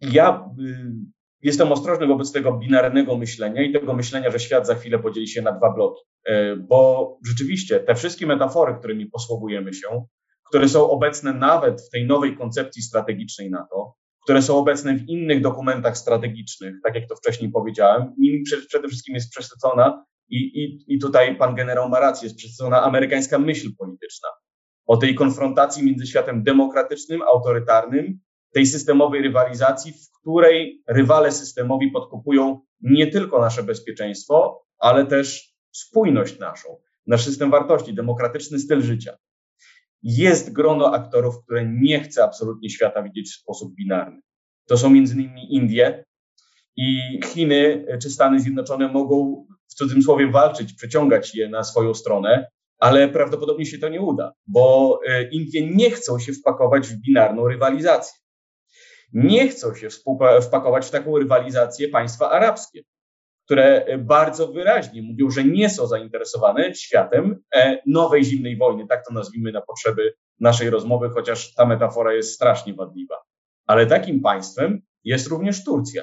ja y, jestem ostrożny wobec tego binarnego myślenia i tego myślenia, że świat za chwilę podzieli się na dwa bloki. E, bo rzeczywiście te wszystkie metafory, którymi posługujemy się, które są obecne nawet w tej nowej koncepcji strategicznej NATO, które są obecne w innych dokumentach strategicznych, tak jak to wcześniej powiedziałem, nimi przede wszystkim jest przesycona i, i, i tutaj pan generał ma rację, jest przesycona amerykańska myśl polityczna o tej konfrontacji między światem demokratycznym, autorytarnym, tej systemowej rywalizacji, w której rywale systemowi podkupują nie tylko nasze bezpieczeństwo, ale też spójność naszą, nasz system wartości, demokratyczny styl życia. Jest grono aktorów, które nie chce absolutnie świata widzieć w sposób binarny. To są między innymi Indie i Chiny czy Stany Zjednoczone mogą w cudzysłowie walczyć, przeciągać je na swoją stronę, ale prawdopodobnie się to nie uda, bo e, Indie nie chcą się wpakować w binarną rywalizację. Nie chcą się wpakować w taką rywalizację państwa arabskie które bardzo wyraźnie mówią, że nie są zainteresowane światem e, nowej zimnej wojny, tak to nazwijmy na potrzeby naszej rozmowy, chociaż ta metafora jest strasznie wadliwa. Ale takim państwem jest również Turcja.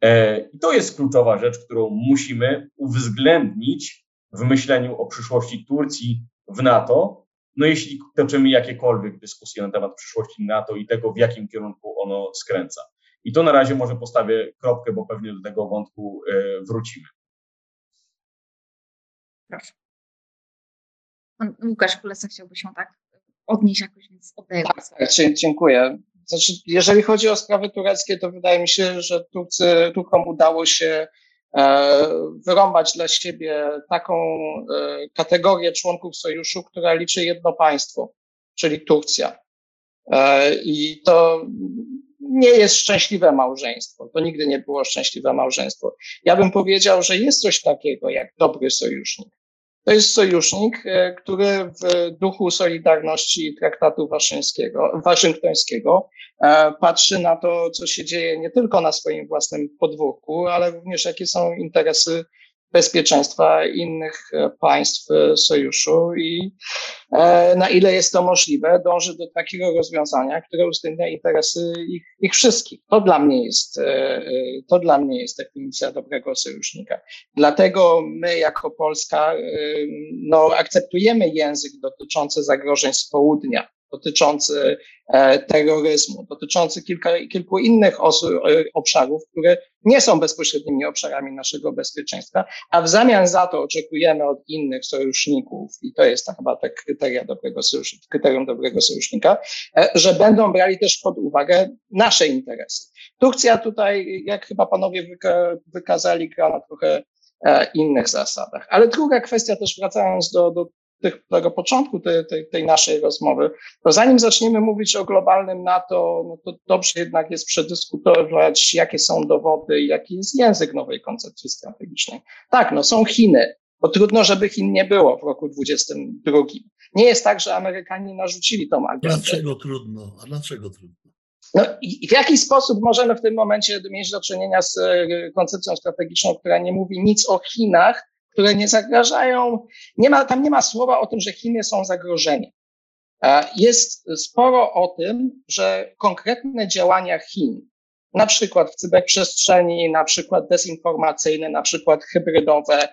E, I to jest kluczowa rzecz, którą musimy uwzględnić w myśleniu o przyszłości Turcji w NATO, no jeśli toczymy jakiekolwiek dyskusje na temat przyszłości NATO i tego, w jakim kierunku ono skręca. I to na razie może postawię kropkę, bo pewnie do tego wątku e, wrócimy. Proszę. Pan Łukasz Kulesa chciałby się tak odnieść jakoś, więc oddaję tak, tak, dziękuję. Znaczy, jeżeli chodzi o sprawy tureckie, to wydaje mi się, że Turcy, Turkom udało się e, wyrąbać dla siebie taką e, kategorię członków sojuszu, która liczy jedno państwo, czyli Turcja. I to nie jest szczęśliwe małżeństwo. To nigdy nie było szczęśliwe małżeństwo. Ja bym powiedział, że jest coś takiego jak dobry sojusznik. To jest sojusznik, e, który w duchu Solidarności Traktatu Waszyngtońskiego e, patrzy na to, co się dzieje nie tylko na swoim własnym podwórku, ale również jakie są interesy bezpieczeństwa innych e, państw e, sojuszu i e, na ile jest to możliwe, dąży do takiego rozwiązania, które uwzględnia interesy ich, ich wszystkich. To dla mnie jest, to dla mnie jest definicja dobrego sojusznika. Dlatego my jako Polska no, akceptujemy język dotyczący zagrożeń z południa dotyczący e, terroryzmu, dotyczący kilka, kilku innych osób, e, obszarów, które nie są bezpośrednimi obszarami naszego bezpieczeństwa, a w zamian za to oczekujemy od innych sojuszników, i to jest chyba te kryteria dobrego sojusznika, kryterium dobrego sojusznika, e, że będą brali też pod uwagę nasze interesy. Turcja tutaj, jak chyba panowie wyka wykazali, gra na trochę innych zasadach. Ale druga kwestia, też wracając do, do tego początku tej, tej, tej, naszej rozmowy, to zanim zaczniemy mówić o globalnym NATO, no to dobrze jednak jest przedyskutować, jakie są dowody i jaki jest język nowej koncepcji strategicznej. Tak, no są Chiny, bo trudno, żeby Chin nie było w roku 2022. Nie jest tak, że Amerykanie narzucili tą agendę. Dlaczego trudno? A dlaczego trudno? No i w jaki sposób możemy w tym momencie mieć do czynienia z e, koncepcją strategiczną, która nie mówi nic o Chinach, które nie zagrażają. Nie ma, tam nie ma słowa o tym, że Chiny są zagrożeniem. Jest sporo o tym, że konkretne działania Chin, na przykład w cyberprzestrzeni, na przykład dezinformacyjne, na przykład hybrydowe,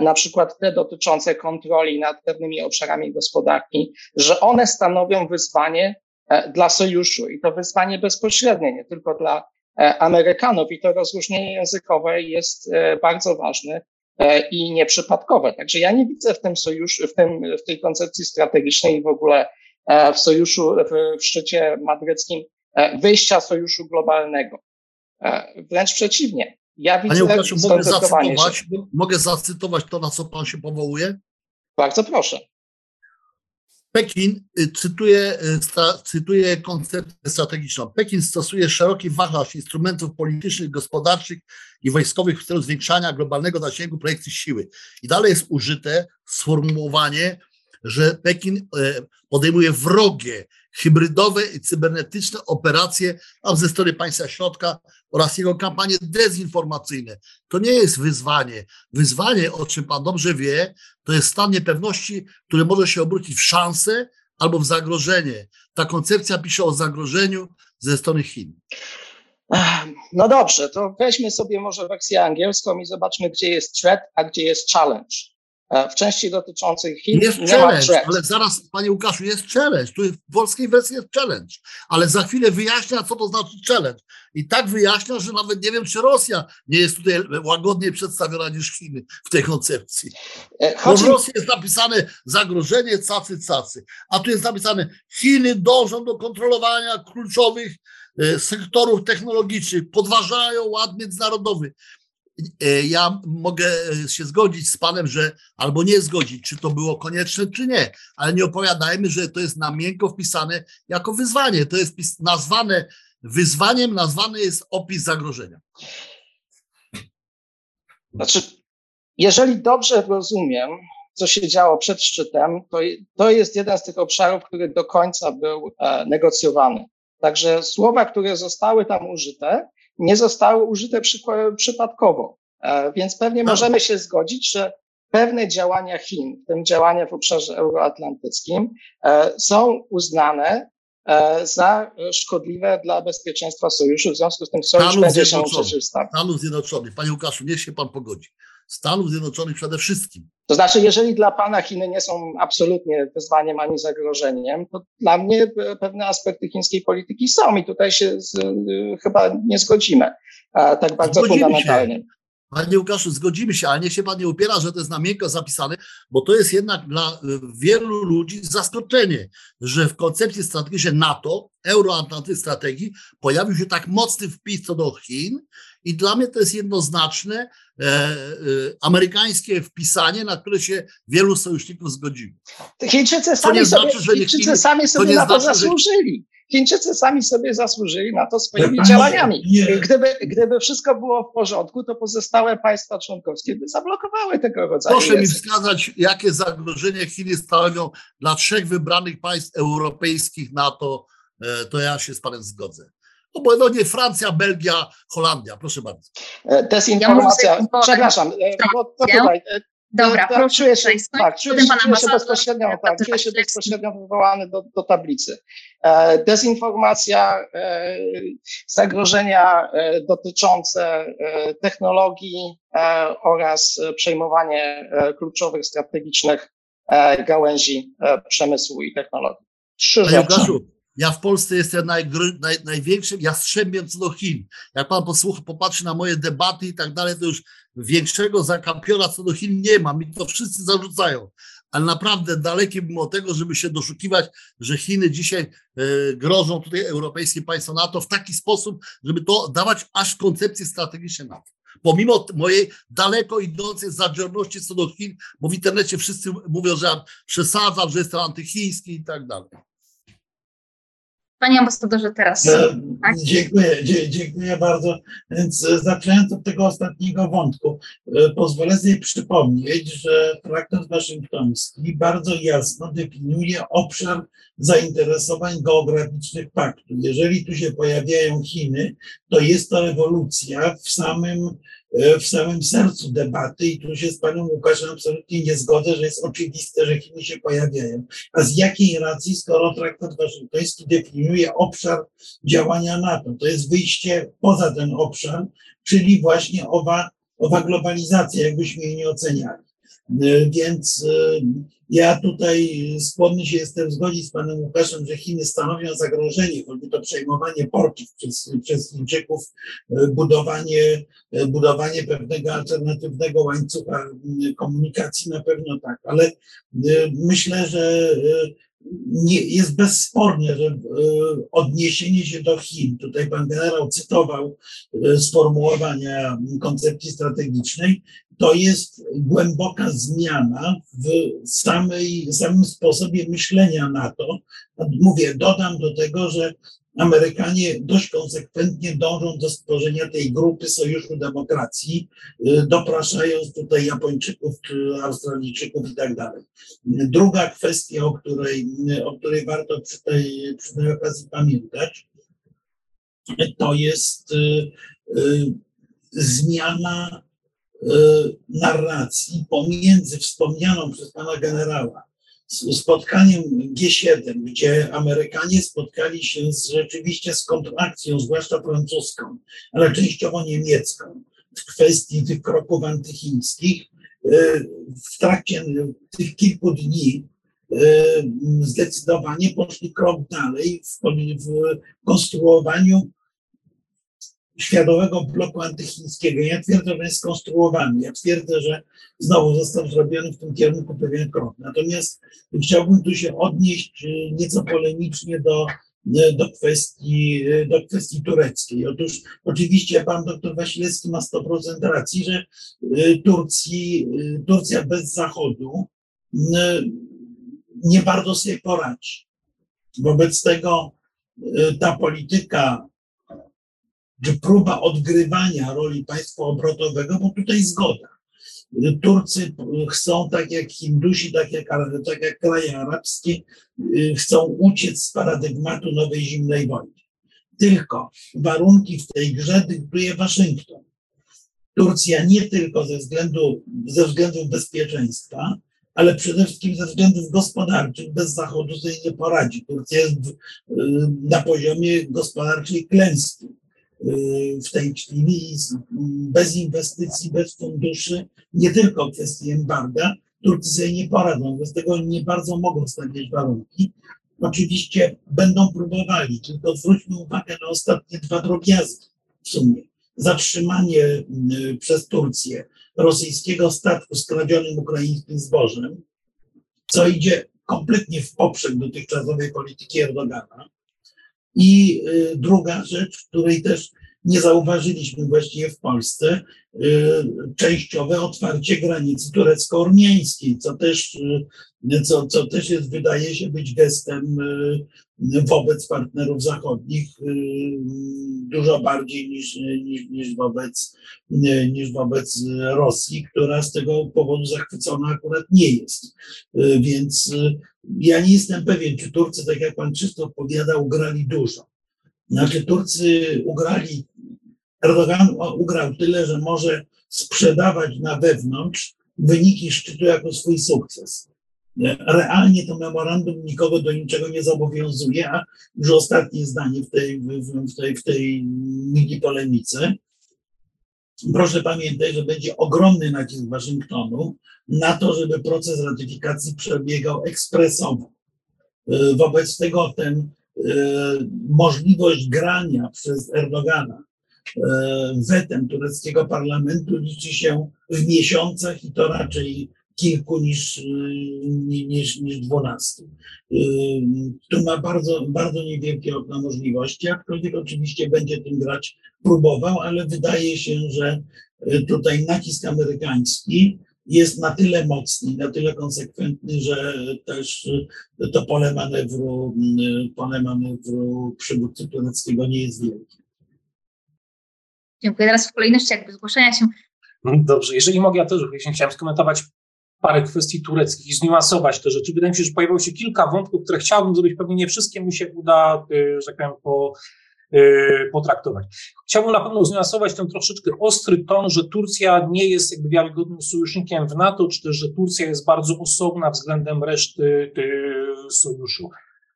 na przykład te dotyczące kontroli nad pewnymi obszarami gospodarki, że one stanowią wyzwanie dla sojuszu i to wyzwanie bezpośrednie, nie tylko dla Amerykanów i to rozróżnienie językowe jest bardzo ważne, E, i nieprzypadkowe. Także ja nie widzę w tym sojuszu, w, tym, w tej koncepcji strategicznej i w ogóle e, w sojuszu, w, w szczycie madryckim e, wyjścia sojuszu globalnego. Wręcz przeciwnie. Ja widzę Panie Łukaszu, mogę zacytować, mogę zacytować to, na co pan się powołuje? Bardzo proszę. Pekin y, cytuje, y, cytuje koncepcję strategiczną. Pekin stosuje szeroki wachlarz instrumentów politycznych, gospodarczych i wojskowych w celu zwiększania globalnego zasięgu projekcji siły. I dalej jest użyte sformułowanie, że Pekin y, podejmuje wrogie, hybrydowe i cybernetyczne operacje tam ze strony państwa środka oraz jego kampanie dezinformacyjne. To nie jest wyzwanie. Wyzwanie, o czym pan dobrze wie, to jest stan niepewności, który może się obrócić w szansę albo w zagrożenie. Ta koncepcja pisze o zagrożeniu ze strony Chin. No dobrze, to weźmy sobie może wersję angielską i zobaczmy, gdzie jest threat, a gdzie jest challenge. E, w części dotyczącej Chin jest nie challenge, ma ale zaraz, panie Łukaszu, jest challenge. Tu w polskiej wersji jest challenge, ale za chwilę wyjaśnia, co to znaczy challenge. I tak wyjaśnia, że nawet nie wiem, czy Rosja nie jest tutaj łagodniej przedstawiona niż Chiny w tej koncepcji. E, chodzi... Bo w Rosji jest napisane zagrożenie cacy, cacy, a tu jest napisane Chiny dążą do kontrolowania kluczowych e, sektorów technologicznych, podważają ład międzynarodowy. E, ja mogę e, się zgodzić z panem, że albo nie zgodzić, czy to było konieczne, czy nie, ale nie opowiadajmy, że to jest na miękko wpisane jako wyzwanie. To jest nazwane wyzwaniem, nazwany jest opis zagrożenia. Znaczy, jeżeli dobrze rozumiem, co się działo przed szczytem, to, to jest jeden z tych obszarów, który do końca był e, negocjowany. Także słowa, które zostały tam użyte, nie zostały użyte przypadkowo. E, więc pewnie tak. możemy się zgodzić, że pewne działania Chin, w tym działania w obszarze euroatlantyckim, e, są uznane e, za szkodliwe dla bezpieczeństwa sojuszu. W związku z tym sojusz Stanów będzie się przeciwstawiał. Stanów Zjednoczonych. Panie Łukaszu, niech się pan pogodzi. Stanów Zjednoczonych przede wszystkim. To znaczy, jeżeli dla Pana Chiny nie są absolutnie wyzwaniem ani zagrożeniem, to dla mnie pewne aspekty chińskiej polityki są i tutaj się z, chyba nie zgodzimy tak bardzo zgodzimy fundamentalnie. Się. Panie Łukaszu, zgodzimy się, ale niech się pan nie upiera, że to jest na miękko zapisane, bo to jest jednak dla wielu ludzi zaskoczenie, że w koncepcji strategicznej NATO, euroatlantyckiej strategii, pojawił się tak mocny wpis co do Chin i dla mnie to jest jednoznaczne e, e, amerykańskie wpisanie, na które się wielu sojuszników zgodziło. Chińczycy sami sobie, znaczy, Chińczycy sami sobie na to znaczy, zasłużyli. Chińczycy sami sobie zasłużyli na to swoimi nie, działaniami. Nie. Gdyby, gdyby wszystko było w porządku, to pozostałe państwa członkowskie by zablokowały tego rodzaju. Proszę język. mi wskazać, jakie zagrożenie Chiny stanowią dla trzech wybranych państw europejskich NATO, e, to ja się z panem zgodzę. No bo no nie Francja, Belgia, Holandia, proszę bardzo. E, dezinformacja, ja przepraszam, e, bo to tutaj, Dobra, tak, proszę. Czuję się, tak, czuję, czuję się bezpośrednio, tak, czuję się bezpośrednio wywołany do, do tablicy. E, dezinformacja, e, zagrożenia e, dotyczące e, technologii e, oraz przejmowanie e, kluczowych, strategicznych gałęzi przemysłu i technologii. Trzy Panie rzeczy. Łukaszu, ja w Polsce jestem naj, naj, największym jastrzębiem co do Chin. Jak pan posłucha, popatrzy na moje debaty i tak dalej, to już większego zakampiona co do Chin nie ma. Mi to wszyscy zarzucają. Ale naprawdę dalekie bym od tego, żeby się doszukiwać, że Chiny dzisiaj e, grożą tutaj europejskim państwom NATO w taki sposób, żeby to dawać aż koncepcję strategiczną NATO. Pomimo mojej daleko idącej zadziorności co do Chin, bo w internecie wszyscy mówią, że ja przesadzam, że jestem antychiński i tak dalej. Panie ambasadorze, teraz. E, tak? Dziękuję, dziękuję bardzo. Więc zaczynając od tego ostatniego wątku, e, pozwolę sobie przypomnieć, że traktat waszyngtoński bardzo jasno definiuje obszar zainteresowań geograficznych paktu. Jeżeli tu się pojawiają Chiny, to jest to rewolucja w samym w samym sercu debaty i tu się z panem Łukaszem absolutnie nie zgodzę, że jest oczywiste, że Chiny się pojawiają. A z jakiej racji, skoro traktat waszyngtoński definiuje obszar działania NATO? To jest wyjście poza ten obszar, czyli właśnie owa, owa globalizacja, jakbyśmy jej nie oceniali. E, więc e, ja tutaj skłonny się jestem zgodzić z panem Łukaszem, że Chiny stanowią zagrożenie, choćby to przejmowanie portów przez, przez Chińczyków, e, budowanie, budowanie pewnego alternatywnego łańcucha komunikacji na pewno tak, ale myślę, że nie, jest bezspornie, że odniesienie się do Chin, tutaj pan generał cytował sformułowania koncepcji strategicznej, to jest głęboka zmiana w samej, samym sposobie myślenia NATO. Mówię, dodam do tego, że Amerykanie dość konsekwentnie dążą do stworzenia tej grupy Sojuszu Demokracji, y, dopraszając tutaj Japończyków, Australijczyków i tak dalej. Druga kwestia, o której, o której warto przy tej, przy tej okazji pamiętać, to jest y, y, zmiana narracji pomiędzy wspomnianą przez pana generała spotkaniem G7, gdzie Amerykanie spotkali się z, rzeczywiście z kontrakcją, zwłaszcza francuską, ale częściowo niemiecką, w kwestii tych kroków antychińskich. E, w trakcie tych kilku dni e, zdecydowanie poszli krok dalej w, w konstruowaniu światowego bloku antychińskiego. Ja twierdzę, że jest skonstruowany. Ja twierdzę, że znowu został zrobiony w tym kierunku pewien krok. Natomiast chciałbym tu się odnieść y, nieco polemicznie do, y, do, kwestii, y, do kwestii tureckiej. Otóż oczywiście pan doktor Wasilewski ma 100% racji, że Turcji, Turcja bez Zachodu nie bardzo sobie poradzi. Wobec tego ta polityka czy próba odgrywania roli państwa obrotowego, bo tutaj zgoda. Turcy chcą, tak jak Hindusi, tak jak, tak jak kraje arabskie, chcą uciec z paradygmatu nowej zimnej wojny. Tylko warunki w tej grze dyktuje Waszyngton. Turcja nie tylko ze, względu, ze względów bezpieczeństwa, ale przede wszystkim ze względów gospodarczych bez Zachodu sobie nie poradzi. Turcja jest na poziomie gospodarczej klęski w tej chwili bez inwestycji, bez funduszy, nie tylko kwestii embarga, Turcy sobie nie poradzą, bez tego nie bardzo mogą stawiać warunki. Oczywiście będą próbowali, tylko zwróćmy uwagę na ostatnie dwa drobiazgi w sumie. Zatrzymanie y, przez Turcję rosyjskiego statku z kradzionym ukraińskim zbożem, co idzie kompletnie w poprzek dotychczasowej polityki Erdogana i y, druga rzecz, której też nie zauważyliśmy właściwie w Polsce, y, częściowe otwarcie granicy turecko-ormiańskiej, co też, y, co, co też jest, wydaje się być gestem wobec partnerów zachodnich dużo bardziej niż, niż, niż, wobec, niż wobec Rosji, która z tego powodu zachwycona akurat nie jest. Więc ja nie jestem pewien, czy Turcy, tak jak pan Krzysztof powiadał, grali dużo. Znaczy Turcy ugrali, Erdogan ugrał tyle, że może sprzedawać na wewnątrz wyniki szczytu jako swój sukces. Realnie to memorandum nikogo do niczego nie zobowiązuje, a już ostatnie zdanie w tej, w tej, w tej mini polemice. Proszę pamiętać, że będzie ogromny nacisk Waszyngtonu na to, żeby proces ratyfikacji przebiegał ekspresowo. Wobec tego ten E, możliwość grania przez Erdogana e, wetem tureckiego parlamentu liczy się w miesiącach i to raczej kilku niż, e, niż, niż dwunastu. Tu ma bardzo, bardzo niewielkie okno możliwości, aczkolwiek oczywiście będzie tym grać próbował, ale wydaje się, że tutaj nacisk amerykański jest na tyle mocny, na tyle konsekwentny, że też to pole manewru, pole manewru przywódcy tureckiego nie jest wielkie. Dziękuję. Teraz w kolejności jakby zgłoszenia się. No dobrze, jeżeli mogę, ja też chciałem skomentować parę kwestii tureckich i zniuansować te rzeczy. Wydaje mi się, że pojawiło się kilka wątków, które chciałbym zrobić, pewnie nie wszystkie mi się uda, y, że tak powiem, po, Y, potraktować. Chciałbym na pewno zniuansować ten troszeczkę ostry ton, że Turcja nie jest jakby wiarygodnym sojusznikiem w NATO, czy też, że Turcja jest bardzo osobna względem reszty y, sojuszu.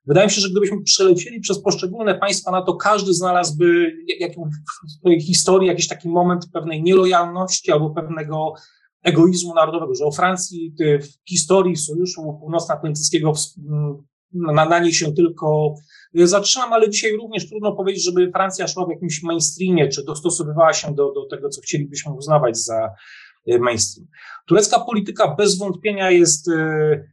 Wydaje mi się, że gdybyśmy przelecieli przez poszczególne państwa NATO, każdy znalazłby jak, w swojej historii jakiś taki moment pewnej nielojalności albo pewnego egoizmu narodowego, że o Francji w historii Sojuszu Północnoatlantyckiego na, na niej się tylko zatrzymam, ale dzisiaj również trudno powiedzieć, żeby Francja szła w jakimś mainstreamie, czy dostosowywała się do, do tego, co chcielibyśmy uznawać za e, mainstream. Turecka polityka bez wątpienia jest e,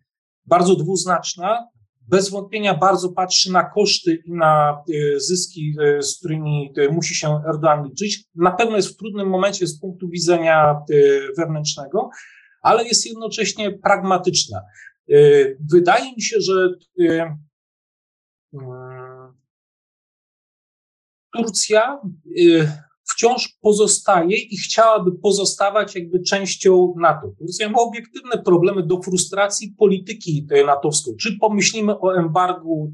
bardzo dwuznaczna. Bez wątpienia bardzo patrzy na koszty i na zyski, z którymi musi się Erdogan liczyć. Na pewno jest w trudnym momencie z punktu widzenia wewnętrznego, ale jest jednocześnie pragmatyczna. Wydaje mi się, że Turcja wciąż pozostaje i chciałaby pozostawać jakby częścią NATO. Turcja ma obiektywne problemy do frustracji polityki natowskiej. Czy pomyślimy o embargu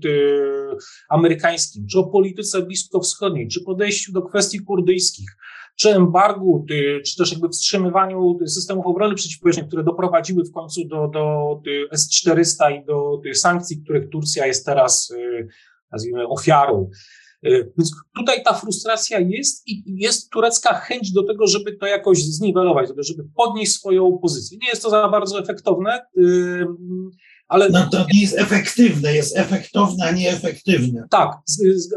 amerykańskim, czy o polityce bliskowschodniej, czy podejściu do kwestii kurdyjskich, czy embargu, czy też jakby wstrzymywaniu systemów obrony przeciwpowietrznej, które doprowadziły w końcu do, do S-400 i do sankcji, których Turcja jest teraz, nazwijmy, ofiarą. Y, więc tutaj ta frustracja jest i jest turecka chęć do tego, żeby to jakoś zniwelować, żeby podnieść swoją pozycję. Nie jest to za bardzo efektowne, y, ale... No to nie jest efektywne, jest efektowne, a nie efektywne. Tak,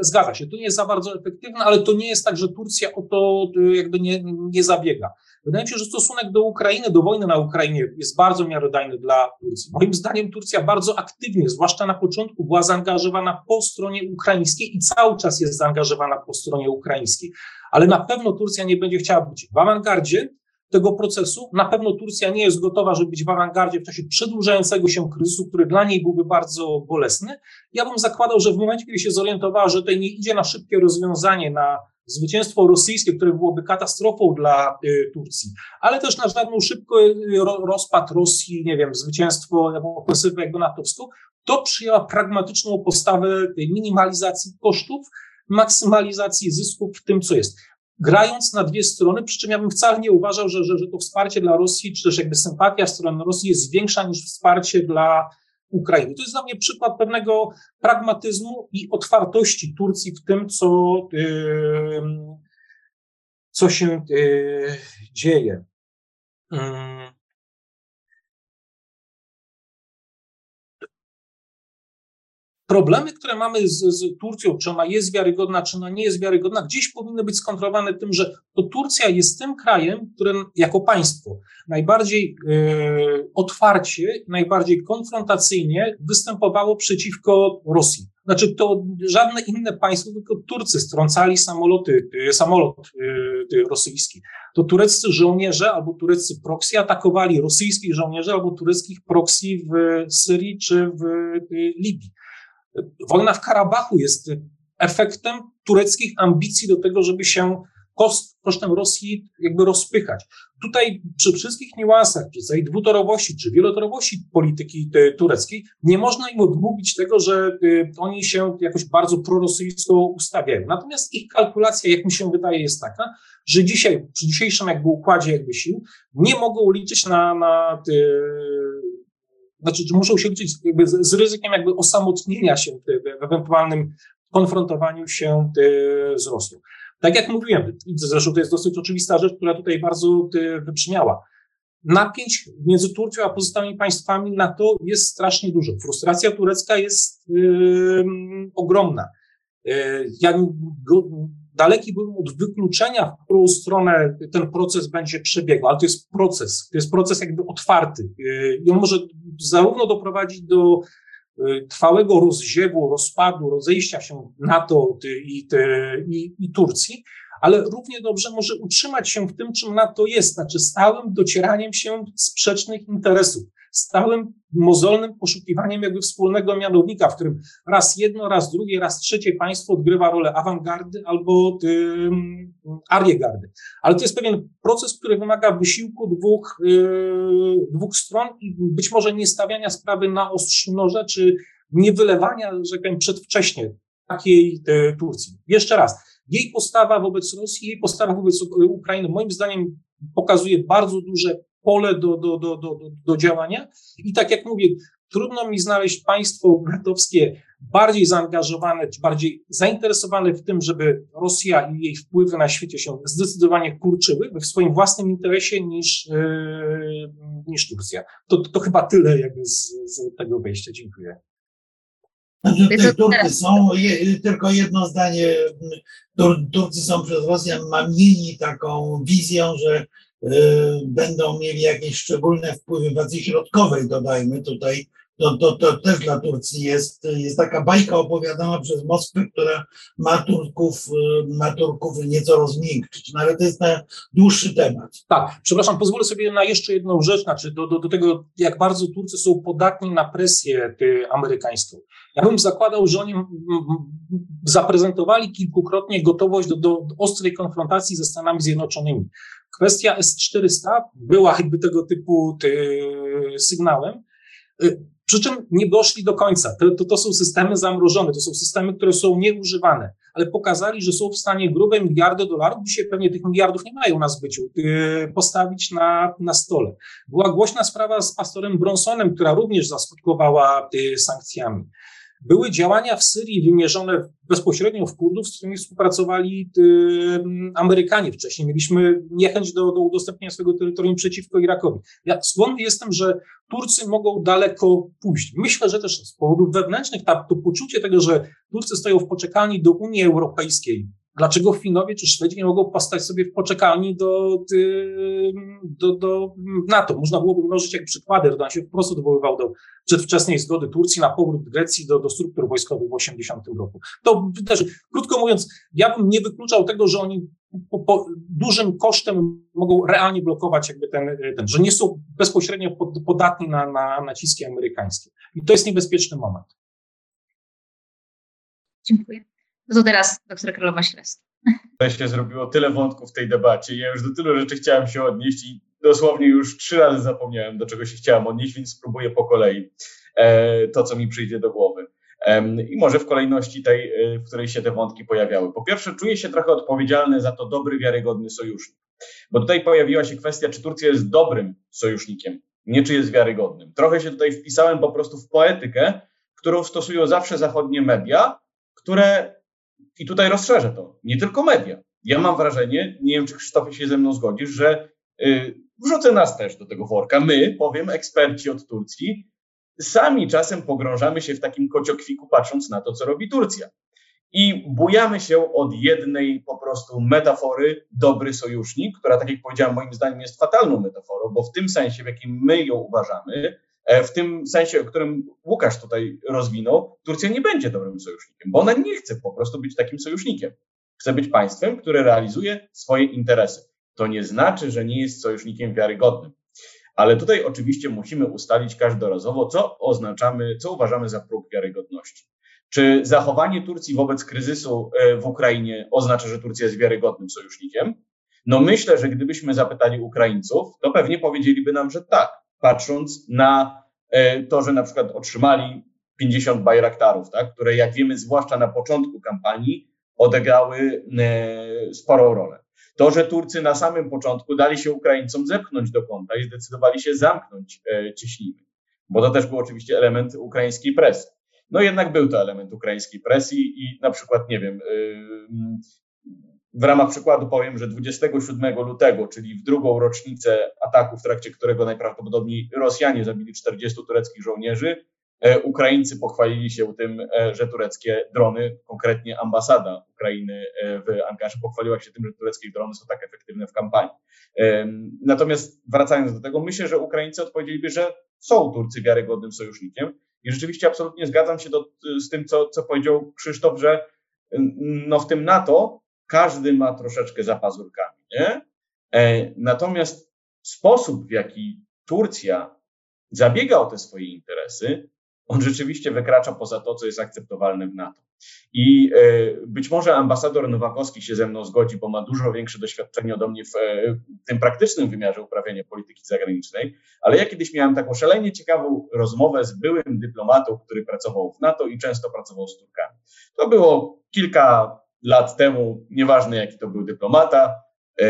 zgadza się. To nie jest za bardzo efektywne, ale to nie jest tak, że Turcja o to y, jakby nie, nie zabiega. Wydaje mi się, że stosunek do Ukrainy, do wojny na Ukrainie jest bardzo miarodajny dla Turcji. Moim zdaniem Turcja bardzo aktywnie, zwłaszcza na początku, była zaangażowana po stronie ukraińskiej i cały czas jest zaangażowana po stronie ukraińskiej. Ale na pewno Turcja nie będzie chciała być w awangardzie tego procesu. Na pewno Turcja nie jest gotowa, żeby być w awangardzie w czasie przedłużającego się kryzysu, który dla niej byłby bardzo bolesny. Ja bym zakładał, że w momencie, kiedy się zorientowała, że tutaj nie idzie na szybkie rozwiązanie, na zwycięstwo rosyjskie, które byłoby katastrofą dla y, Turcji, ale też na żadną szybko y, rozpad Rosji, nie wiem, zwycięstwo ofensywę jakby natowską, to przyjęła pragmatyczną postawę minimalizacji kosztów, maksymalizacji zysków w tym, co jest. Grając na dwie strony, przy czym ja bym wcale nie uważał, że, że, że to wsparcie dla Rosji, czy też jakby sympatia w stronę Rosji jest większa niż wsparcie dla Ukrainy. To jest dla mnie przykład pewnego pragmatyzmu i otwartości Turcji w tym, co, co się dzieje. Problemy, które mamy z, z, Turcją, czy ona jest wiarygodna, czy ona nie jest wiarygodna, gdzieś powinny być skontrolowane tym, że to Turcja jest tym krajem, którym jako państwo najbardziej e, otwarcie, najbardziej konfrontacyjnie występowało przeciwko Rosji. Znaczy to żadne inne państwo, tylko Turcy strącali samoloty, e, samolot e, rosyjski. To tureccy żołnierze albo tureccy proxy atakowali rosyjskich żołnierzy albo tureckich proxy w Syrii czy w Libii. Wojna w Karabachu jest efektem tureckich ambicji do tego, żeby się koszt, kosztem Rosji jakby rozpychać. Tutaj przy wszystkich niuansach, przy tej dwutorowości czy wielotorowości polityki tureckiej, nie można im odmówić tego, że y, oni się jakoś bardzo prorosyjsko ustawiają. Natomiast ich kalkulacja, jak mi się wydaje, jest taka, że dzisiaj, przy dzisiejszym jakby układzie jakby sił, nie mogą liczyć na, na znaczy, że muszą się liczyć jakby z, z ryzykiem jakby osamotnienia się w, ewentualnym konfrontowaniu się z Rosją. Tak jak mówiłem, zresztą to jest dosyć oczywista rzecz, która tutaj bardzo wybrzmiała. Napięć między Turcją a pozostałymi państwami NATO jest strasznie dużo. Frustracja turecka jest yy, ogromna. Yy, ja daleki byłem od wykluczenia, w którą stronę ten proces będzie przebiegał, ale to jest proces, to jest proces jakby otwarty. I on może zarówno doprowadzić do y, trwałego rozziewu, rozpadu, rozejścia się NATO i, i, i Turcji, ale równie dobrze może utrzymać się w tym, czym NATO jest, znaczy stałym docieraniem się sprzecznych interesów stałym, mozolnym poszukiwaniem jakby wspólnego mianownika, w którym raz jedno, raz drugie, raz trzecie państwo odgrywa rolę awangardy albo ym, ariegardy. Ale to jest pewien proces, który wymaga wysiłku dwóch, yy, dwóch stron i być może nie stawiania sprawy na ostrzu noża, czy nie wylewania, że tak powiem, przedwcześnie takiej yy, Turcji. Jeszcze raz, jej postawa wobec Rosji, jej postawa wobec Ukrainy, moim zdaniem pokazuje bardzo duże pole do, do, do, do, do działania. I tak jak mówię, trudno mi znaleźć państwo natowskie bardziej zaangażowane, czy bardziej zainteresowane w tym, żeby Rosja i jej wpływy na świecie się zdecydowanie kurczyły w swoim własnym interesie niż, yy, niż Turcja. To, to chyba tyle jakby z, z tego wejścia. Dziękuję. Znaczy, Turcy są, je, tylko jedno zdanie, Tur, Turcy są przez Rosjan mamieni taką wizją, że będą mieli jakieś szczególne wpływy w Azji Środkowej, dodajmy tutaj, to, to, to też dla Turcji jest, jest taka bajka opowiadana przez Moskwę, która ma Turków, ma Turków nieco rozmiękczyć, no ale to jest na dłuższy temat. Tak, przepraszam, pozwolę sobie na jeszcze jedną rzecz, znaczy do, do, do tego, jak bardzo Turcy są podatni na presję amerykańską. Ja bym zakładał, że oni zaprezentowali kilkukrotnie gotowość do, do ostrej konfrontacji ze Stanami Zjednoczonymi. Kwestia S-400 była jakby tego typu ty, sygnałem. Y, przy czym nie doszli do końca. To, to, to, są systemy zamrożone, to są systemy, które są nieużywane, ale pokazali, że są w stanie grube miliardy dolarów, dzisiaj pewnie tych miliardów nie mają na zbyciu, yy, postawić na, na stole. Była głośna sprawa z pastorem Bronsonem, która również zaskutkowała yy, sankcjami. Były działania w Syrii wymierzone bezpośrednio w Kurdów, z którymi współpracowali Amerykanie wcześniej. Mieliśmy niechęć do, do udostępnienia swojego terytorium przeciwko Irakowi. Ja skłonny jestem, że Turcy mogą daleko pójść. Myślę, że też z powodów wewnętrznych ta, to poczucie tego, że Turcy stoją w poczekalni do Unii Europejskiej, Dlaczego Finowie czy Szwedzi nie mogą postać sobie w poczekalni do, do, do NATO? Można byłoby mnożyć jak przykłady. Erdogan się wprost odwoływał do przedwczesnej zgody Turcji na powrót Grecji do, do struktur wojskowych w 80 roku. To też, krótko mówiąc, ja bym nie wykluczał tego, że oni po, po dużym kosztem mogą realnie blokować jakby ten, ten że nie są bezpośrednio podatni na, na naciski amerykańskie. I to jest niebezpieczny moment. Dziękuję. To teraz doktor Karola Ślewska. To się zrobiło tyle wątków w tej debacie. Ja już do tylu rzeczy chciałem się odnieść i dosłownie już trzy razy zapomniałem, do czego się chciałem odnieść, więc spróbuję po kolei e, to, co mi przyjdzie do głowy. I może w kolejności tej, e, w której się te wątki pojawiały. Po pierwsze, czuję się trochę odpowiedzialny za to dobry, wiarygodny sojusznik. Bo tutaj pojawiła się kwestia, czy Turcja jest dobrym sojusznikiem, nie czy jest wiarygodnym. Trochę się tutaj wpisałem po prostu w poetykę, którą stosują zawsze zachodnie media, które i tutaj rozszerzę to. Nie tylko media. Ja mam wrażenie, nie wiem, czy Krzysztofie się ze mną zgodzisz, że yy, wrzucę nas też do tego worka. My, powiem, eksperci od Turcji, sami czasem pogrążamy się w takim kociokwiku, patrząc na to, co robi Turcja. I bujamy się od jednej po prostu metafory, dobry sojusznik, która, tak jak powiedziałem, moim zdaniem jest fatalną metaforą, bo w tym sensie, w jakim my ją uważamy, w tym sensie, o którym Łukasz tutaj rozwinął, Turcja nie będzie dobrym sojusznikiem, bo ona nie chce po prostu być takim sojusznikiem. Chce być państwem, które realizuje swoje interesy. To nie znaczy, że nie jest sojusznikiem wiarygodnym. Ale tutaj oczywiście musimy ustalić każdorazowo, co oznaczamy, co uważamy za próg wiarygodności. Czy zachowanie Turcji wobec kryzysu e, w Ukrainie oznacza, że Turcja jest wiarygodnym sojusznikiem? No myślę, że gdybyśmy zapytali Ukraińców, to pewnie powiedzieliby nam, że tak, patrząc na E, to, że na przykład otrzymali 50 bajraktarów, tak, które jak wiemy, zwłaszcza na początku kampanii, odegrały e, sporą rolę. To, że Turcy na samym początku dali się Ukraińcom zepchnąć do kąta i zdecydowali się zamknąć e, cieśniny, bo to też był oczywiście element ukraińskiej presji. No jednak był to element ukraińskiej presji i na przykład, nie wiem, w ramach przykładu powiem, że 27 lutego, czyli w drugą rocznicę ataku, w trakcie którego najprawdopodobniej Rosjanie zabili 40 tureckich żołnierzy, e, Ukraińcy pochwalili się tym, e, że tureckie drony, konkretnie ambasada Ukrainy e, w Ankarze pochwaliła się tym, że tureckie drony są tak efektywne w kampanii. Natomiast wracając do tego, myślę, że Ukraińcy odpowiedzieliby, że są Turcy wiarygodnym sojusznikiem i rzeczywiście absolutnie zgadzam się do, z tym, co, co powiedział Krzysztof, że no w tym NATO każdy ma troszeczkę za pazurkami. Nie? E, natomiast sposób, w jaki Turcja zabiega o te swoje interesy, on rzeczywiście wykracza poza to, co jest akceptowalne w NATO. I e, być może ambasador Nowakowski się ze mną zgodzi, bo ma dużo większe doświadczenie ode mnie w e, tym praktycznym wymiarze uprawiania polityki zagranicznej, ale ja kiedyś miałem taką szalenie ciekawą rozmowę z byłym dyplomatą, który pracował w NATO i często pracował z Turkami. To było kilka lat temu, nieważne jaki to był dyplomata, e,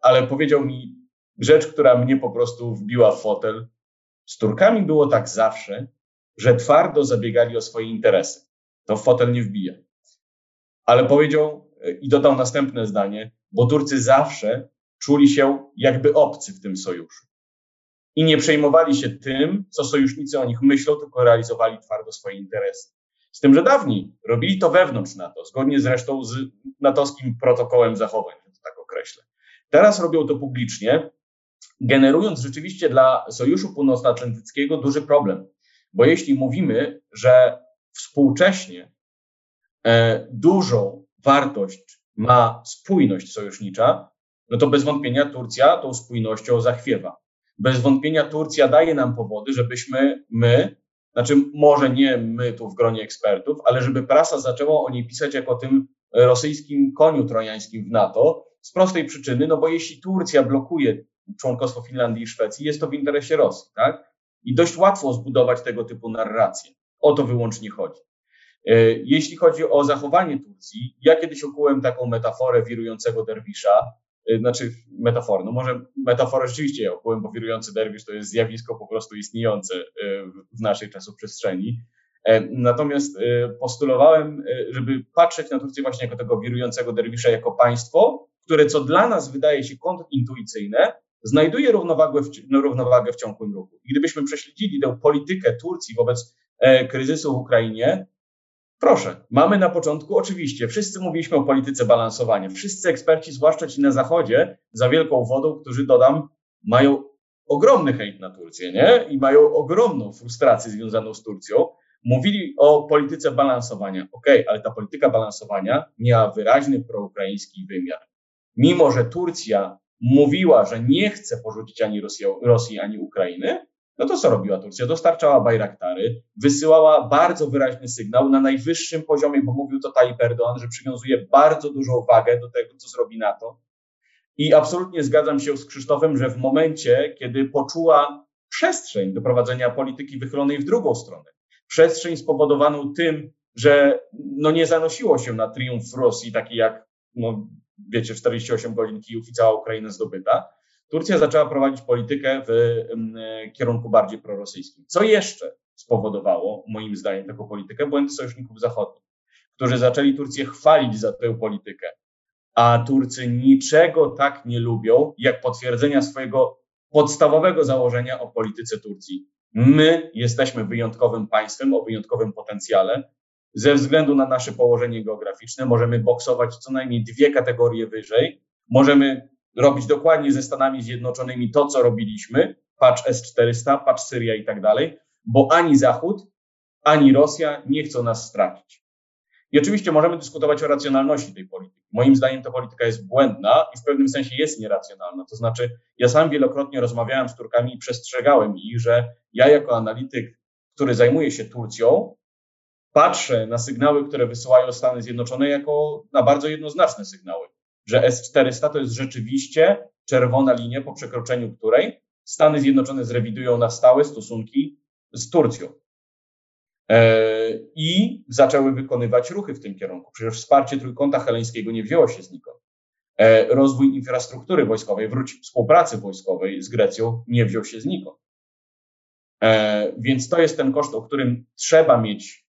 ale powiedział mi rzecz, która mnie po prostu wbiła w fotel. Z Turkami było tak zawsze, że twardo zabiegali o swoje interesy. To w fotel nie wbija. Ale powiedział e, i dodał następne zdanie, bo Turcy zawsze czuli się jakby obcy w tym sojuszu. I nie przejmowali się tym, co sojusznicy o nich myślą, tylko realizowali twardo swoje interesy. Z tym, że dawniej robili to wewnątrz NATO, zgodnie zresztą z natowskim protokołem zachowań, że to tak określę. Teraz robią to publicznie, generując rzeczywiście dla Sojuszu Północnoatlantyckiego duży problem, Bo jeśli mówimy, że współcześnie e, dużą wartość ma spójność sojusznicza, no to bez wątpienia Turcja tą spójnością zachwiewa. Bez wątpienia Turcja daje nam powody, żebyśmy my, znaczy może nie my tu w gronie ekspertów, ale żeby prasa zaczęła o niej pisać jako tym rosyjskim koniu trojańskim w NATO, z prostej przyczyny, no bo jeśli Turcja blokuje członkostwo Finlandii i Szwecji, jest to w interesie Rosji, tak? I dość łatwo zbudować tego typu narrację. O to wyłącznie chodzi. E, jeśli chodzi o zachowanie Turcji, ja kiedyś ukułem taką metaforę wirującego derwisza, znaczy metaforę, no może metaforę rzeczywiście ja ukułem, bo wirujący derwisz to jest zjawisko po prostu istniejące e, w naszej czasoprzestrzeni. Natomiast postulowałem, żeby patrzeć na Turcję właśnie jako tego wirującego derwisza, jako państwo, które co dla nas wydaje się kontrintuicyjne, znajduje równowagę w, no, równowagę w ciągłym ruchu. I gdybyśmy prześledzili tę politykę Turcji wobec e, kryzysu w Ukrainie, proszę, mamy na początku, oczywiście, wszyscy mówiliśmy o polityce balansowania. Wszyscy eksperci, zwłaszcza ci na Zachodzie, za wielką wodą, którzy dodam, mają ogromny hejt na Turcję, nie? I mają ogromną frustrację związaną z Turcją. Mówili o polityce balansowania. Okay, ale ta polityka balansowania miała wyraźny proukraiński wymiar. Mimo, że Turcja mówiła, że nie chce porzucić ani Rosji, ani Ukrainy, no to co robiła Turcja? Dostarczała Bajraktary, wysyłała bardzo wyraźny sygnał na najwyższym poziomie, bo mówił to Tayyip Erdoğan, że przywiązuje bardzo dużą wagę do tego, co zrobi NATO. I absolutnie zgadzam się z Krzysztofem, że w momencie, kiedy poczuła przestrzeń do prowadzenia polityki wychylonej w drugą stronę, przestrzeń spowodowaną tym, że no nie zanosiło się na triumf Rosji, taki jak no, wiecie, 48 godzin Kijów i cała Ukraina zdobyta, Turcja zaczęła prowadzić politykę w kierunku bardziej prorosyjskim. Co jeszcze spowodowało, moim zdaniem, taką politykę? Błędy sojuszników zachodnich, którzy zaczęli Turcję chwalić za tę politykę. A Turcy niczego tak nie lubią, jak potwierdzenia swojego podstawowego założenia o polityce Turcji. My jesteśmy wyjątkowym państwem o wyjątkowym potencjale, ze względu na nasze położenie geograficzne możemy boksować co najmniej dwie kategorie wyżej. Możemy robić dokładnie ze Stanami Zjednoczonymi to, co robiliśmy, patch S-400, patch Syria i tak dalej, bo ani Zachód, ani Rosja nie chcą nas stracić. I oczywiście możemy dyskutować o racjonalności tej polityki. Moim zdaniem ta polityka jest błędna i w pewnym sensie jest nieracjonalna. To znaczy, ja sam wielokrotnie rozmawiałem z Turkami i przestrzegałem ich, że ja jako analityk, który zajmuje się Turcją, patrzę na sygnały, które wysyłają Stany Zjednoczone jako na bardzo jednoznaczne sygnały, że S-400 to jest rzeczywiście czerwona linia, po przekroczeniu której Stany Zjednoczone zrewidują na stałe stosunki z Turcją. E, I zaczęły wykonywać ruchy w tym kierunku. Przecież wsparcie trójkąta heleńskiego nie wzięło się znikąd. E, rozwój infrastruktury wojskowej, wróć współpracy wojskowej z Grecją nie wziął się znikąd. E, więc to jest ten koszt, o którym trzeba mieć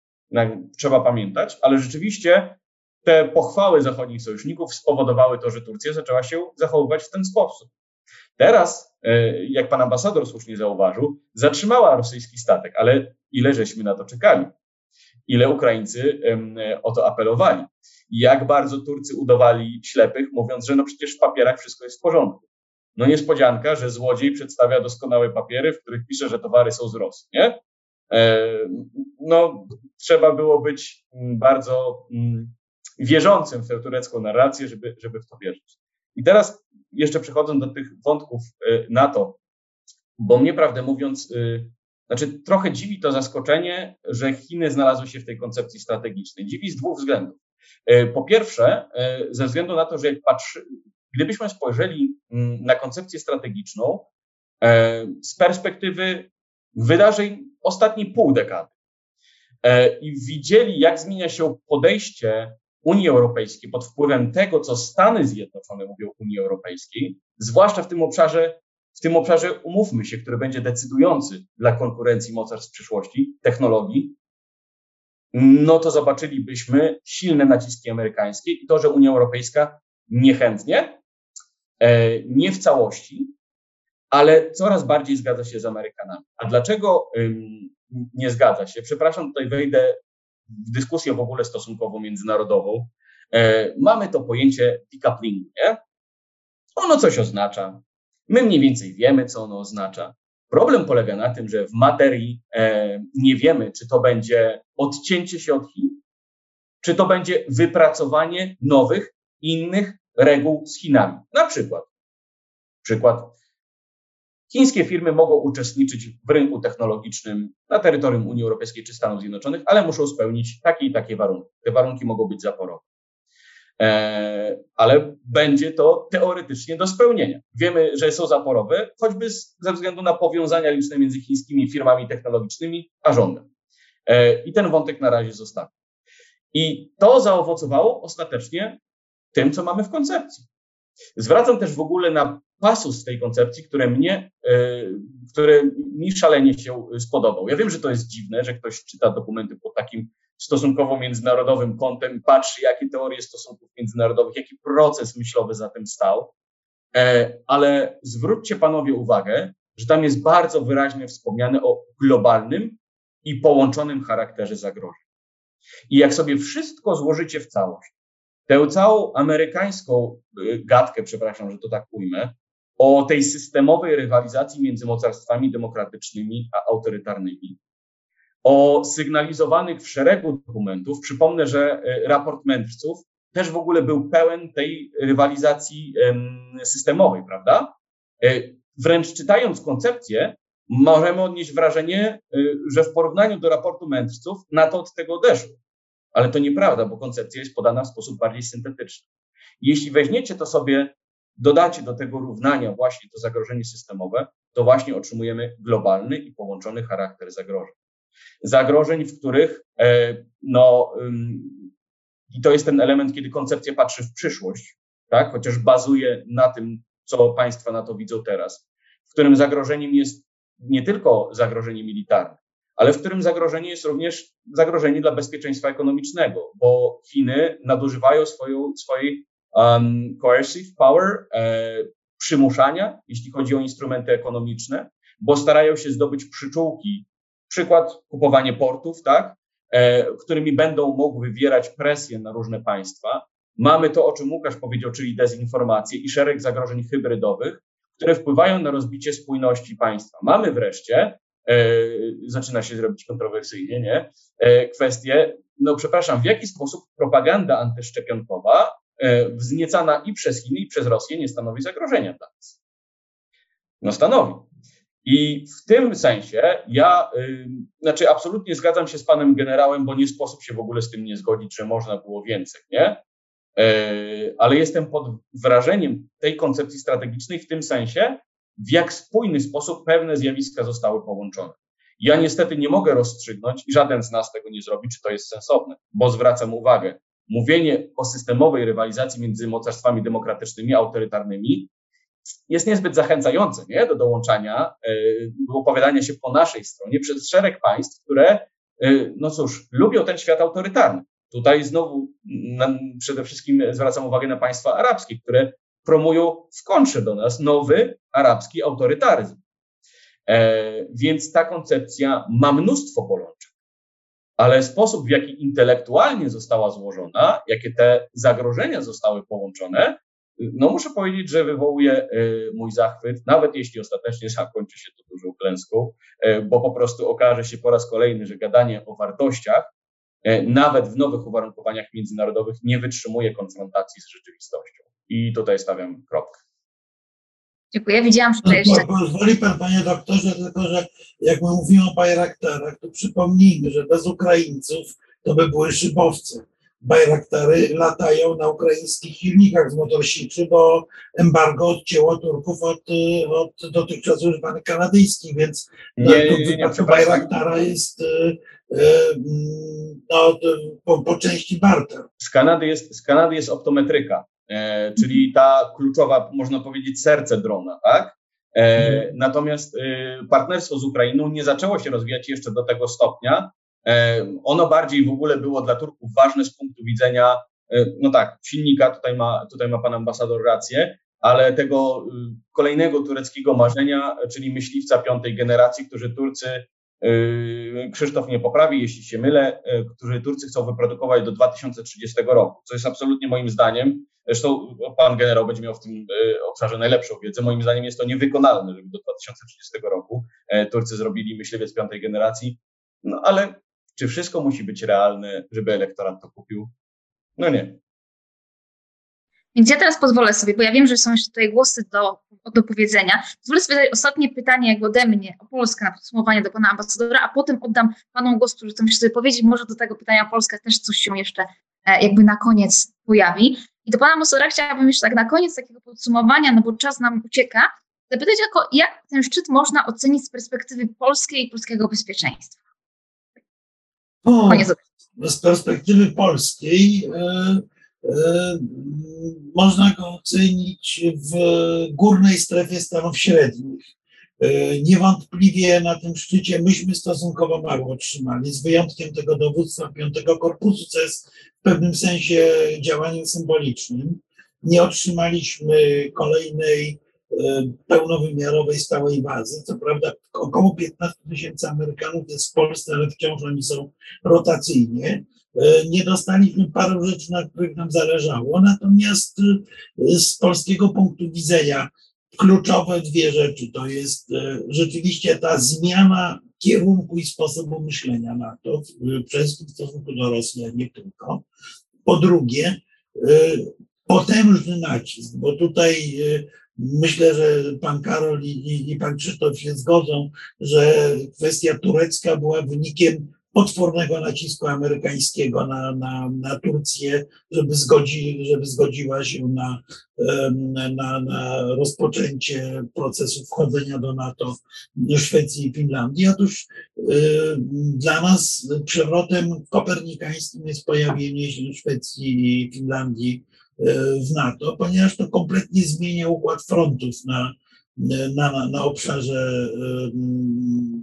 trzeba pamiętać, ale rzeczywiście te pochwały zachodnich sojuszników spowodowały to, że Turcja zaczęła się zachowywać w ten sposób. Teraz, e, jak pan ambasador słusznie zauważył, zatrzymała rosyjski statek, ale ile żeśmy na to czekali? Ile Ukraińcy o to apelowali? Jak bardzo Turcy udawali ślepych, mówiąc, że no przecież w papierach wszystko jest w porządku. No niespodzianka, że złodziej przedstawia doskonałe papiery, w których pisze, że towary są z Rosji, nie? E, no, trzeba było być mm, bardzo mm, wierzącym w tę turecką narrację, żeby, żeby w to wierzyć. I teraz jeszcze przechodząc do tych wątków e, NATO, bo mnie prawdę mówiąc, e, znaczy trochę dziwi to zaskoczenie, że Chiny znalazły się w tej koncepcji strategicznej. Dziwi z dwóch względów. Po pierwsze, ze względu na to, że jak patrzy, gdybyśmy spojrzeli mm, na koncepcję strategiczną z perspektywy wydarzeń ostatniej pół dekady i widzieli, jak zmienia się podejście Unii Europejskiej pod wpływem tego, co Stany Zjednoczone mówią Unii Europejskiej, zwłaszcza w tym obszarze, w tym obszarze umówmy się, który będzie decydujący dla konkurencji mocarstw przyszłości, technologii, no to zobaczylibyśmy silne naciski amerykańskie i to, że Unia Europejska niechętnie, e, nie w całości, ale coraz bardziej zgadza się z Amerykanami. A dlaczego nie zgadza się? Przepraszam, tutaj wejdę dyskusję w ogóle stosunkowo międzynarodową. E, mamy to pojęcie decouplingu, nie? Ono coś oznacza. My mniej więcej wiemy, co ono oznacza. Problem polega na tym, że w materii e, nie wiemy, czy to będzie odcięcie się od Chin, czy to będzie wypracowanie nowych, innych reguł z Chinami. Na przykład, przykład, chińskie firmy mogą uczestniczyć w rynku technologicznym na terytorium Unii Europejskiej czy Stanów Zjednoczonych, ale muszą spełnić takie i takie warunki. Te warunki mogą być zaporowe. E, ale będzie to teoretycznie do spełnienia. Wiemy, że są zaporowe, choćby ze względu na powiązania liczne między chińskimi firmami technologicznymi a rządem. E, I ten wątek na razie zostawię. I to zaowocowało ostatecznie tym, co mamy w koncepcji. Zwracam też w ogóle na pasus tej koncepcji, które mnie, e, które mi szalenie się spodobał. Ja wiem, że to jest dziwne, że ktoś czyta dokumenty pod takim stosunkowo międzynarodowym kątem patrzy, jakie teorie stosunków międzynarodowych, jaki proces myślowy za tym stał. E, ale zwróćcie panowie uwagę, że tam jest bardzo wyraźnie wspomniane o globalnym i połączonym charakterze zagrożeń. I jak sobie wszystko złożycie w całość, tę całą amerykańską y, gadkę, przepraszam, że to tak ujmę, o tej systemowej rywalizacji między mocarstwami demokratycznymi a autorytarnymi, o sygnalizowanych w szeregu dokumentów. Przypomnę, że y, raport mędrców też w ogóle był pełen tej rywalizacji systemowej, prawda? Y, wręcz czytając koncepcję, możemy odnieść wrażenie, że w porównaniu do raportu mędrców na to od tego odeszło. Ale to nieprawda, bo koncepcja jest podana w sposób bardziej syntetyczny. Jeśli weźmiecie to sobie, dodacie do tego równania właśnie to zagrożenie systemowe, to właśnie otrzymujemy globalny i połączony charakter zagrożeń. Zagrożeń, w których, e, no, i to jest ten element, kiedy koncepcja patrzy w przyszłość, tak, chociaż bazuje na tym, co państwa na to widzą teraz, w którym zagrożeniem jest nie tylko zagrożenie militarne, ale w którym zagrożenie jest również zagrożenie dla bezpieczeństwa ekonomicznego, bo Chiny nadużywają swoją, swojej um, coercive power, e, przymuszania, jeśli chodzi o instrumenty ekonomiczne, bo starają się zdobyć przyczółki, przykład kupowanie portów, tak, e, którymi będą mogły wywierać presję na różne państwa. Mamy to, o czym Łukasz powiedział, czyli dezinformację i szereg zagrożeń hybrydowych, które wpływają na rozbicie spójności państwa. Mamy wreszcie E, zaczyna się zrobić kontrowersyjnie, nie? E, kwestie, no przepraszam, w jaki sposób propaganda antyszczepionkowa wzniecana i przez Chiny, i przez Rosję nie stanowi zagrożenia dla nas. No stanowi. I w tym sensie ja, y, znaczy absolutnie zgadzam się z panem generałem, bo nie sposób się w ogóle z tym nie zgodzić, że można było więcej, nie? Ale jestem pod wrażeniem tej koncepcji strategicznej w tym sensie, w jak spójny sposób pewne zjawiska zostały połączone. Ja niestety nie mogę rozstrzygnąć i żaden z nas tego nie zrobi, czy to jest sensowne, bo zwracam uwagę, mówienie o systemowej rywalizacji między mocarstwami demokratycznymi autorytarnymi jest niezbyt zachęcające nie? do dołączania, do opowiadania się po naszej stronie przez szereg państw, które, e, no cóż, lubią ten świat autorytarny. Tutaj znowu na, przede wszystkim zwracam uwagę na państwa arabskie, które promują w kontrze do nas nowy arabski autorytaryzm. E, więc ta koncepcja ma mnóstwo połączeń, ale sposób, w jaki intelektualnie została złożona, jakie te zagrożenia zostały połączone, no muszę powiedzieć, że wywołuje e, mój zachwyt, nawet jeśli ostatecznie zakończy się to dużą klęską, e, bo po prostu okaże się po raz kolejny, że gadanie o wartościach, e, nawet w nowych uwarunkowaniach międzynarodowych, nie wytrzymuje konfrontacji z rzeczywistością. I tutaj stawiam kropkę. Dziękuję. Widziałam, że jeszcze... Pozwoli pan, panie doktorze, tylko że jak my mówimy o Bajraktarach, to przypomnijmy, że bez Ukraińców to by były szybowce. Bajraktary latają na ukraińskich silnikach z motorsiczy, bo embargo odcięło Turków od, od dotychczas używanych kanadyjskich, więc nie, nie, nie, nie, Bajraktara jest y, y, no, po, po części barter. Z Kanady jest, z Kanady jest optometryka. E, czyli ta kluczowa, można powiedzieć, serce drona, tak? E, mhm. Natomiast e, partnerstwo z Ukrainą nie zaczęło się rozwijać jeszcze do tego stopnia. Ono bardziej w ogóle było dla Turków ważne z punktu widzenia, no tak, silnika, tutaj ma, tutaj ma pan ambasador rację, ale tego kolejnego tureckiego marzenia, czyli myśliwca piątej generacji, którzy Turcy, Krzysztof nie poprawi, jeśli się mylę, którzy Turcy chcą wyprodukować do 2030 roku, co jest absolutnie moim zdaniem Zresztą pan generał będzie miał w tym obszarze najlepszą wiedzę. Moim zdaniem jest to niewykonalne, żeby do 2030 roku Turcy zrobili myśliwiec piątej generacji. No ale czy wszystko musi być realne, żeby elektorat to kupił? No nie. Więc ja teraz pozwolę sobie, bo ja wiem, że są jeszcze tutaj głosy do, do powiedzenia. Pozwolę sobie zadać ostatnie pytanie jakby ode mnie o Polskę na podsumowanie do pana ambasadora, a potem oddam panom głos, którzy chcą jeszcze sobie powiedzieć. Może do tego pytania Polska też coś się jeszcze e, jakby na koniec pojawi. I do pana ambasadora chciałabym jeszcze tak na koniec takiego podsumowania, no bo czas nam ucieka, zapytać, jako, jak ten szczyt można ocenić z perspektywy polskiej i polskiego bezpieczeństwa? O, z perspektywy polskiej e, e, można go ocenić w górnej strefie Stanów Średnich. E, niewątpliwie na tym szczycie myśmy stosunkowo mało otrzymali, z wyjątkiem tego dowództwa piątego korpusu, co jest w pewnym sensie działaniem symbolicznym. Nie otrzymaliśmy kolejnej E, pełnowymiarowej stałej bazy. Co prawda około 15 tysięcy Amerykanów jest w Polsce, ale wciąż oni są rotacyjnie. E, nie dostaliśmy paru rzeczy, na których nam zależało, natomiast z polskiego punktu widzenia kluczowe dwie rzeczy to jest rzeczywiście ta zmiana kierunku i sposobu myślenia NATO, przede wszystkim w stosunku do Rosji, a nie tylko. Po drugie, potężny nacisk, bo tutaj Myślę, że pan Karol i, i, i pan Krzysztof się zgodzą, że kwestia turecka była wynikiem potwornego nacisku amerykańskiego na, na, na Turcję, żeby, zgodzi, żeby zgodziła się na, na, na rozpoczęcie procesu wchodzenia do NATO Szwecji i Finlandii. Otóż dla nas przewrotem kopernikańskim jest pojawienie się Szwecji i Finlandii w NATO, ponieważ to kompletnie zmienia układ frontów na, na, na obszarze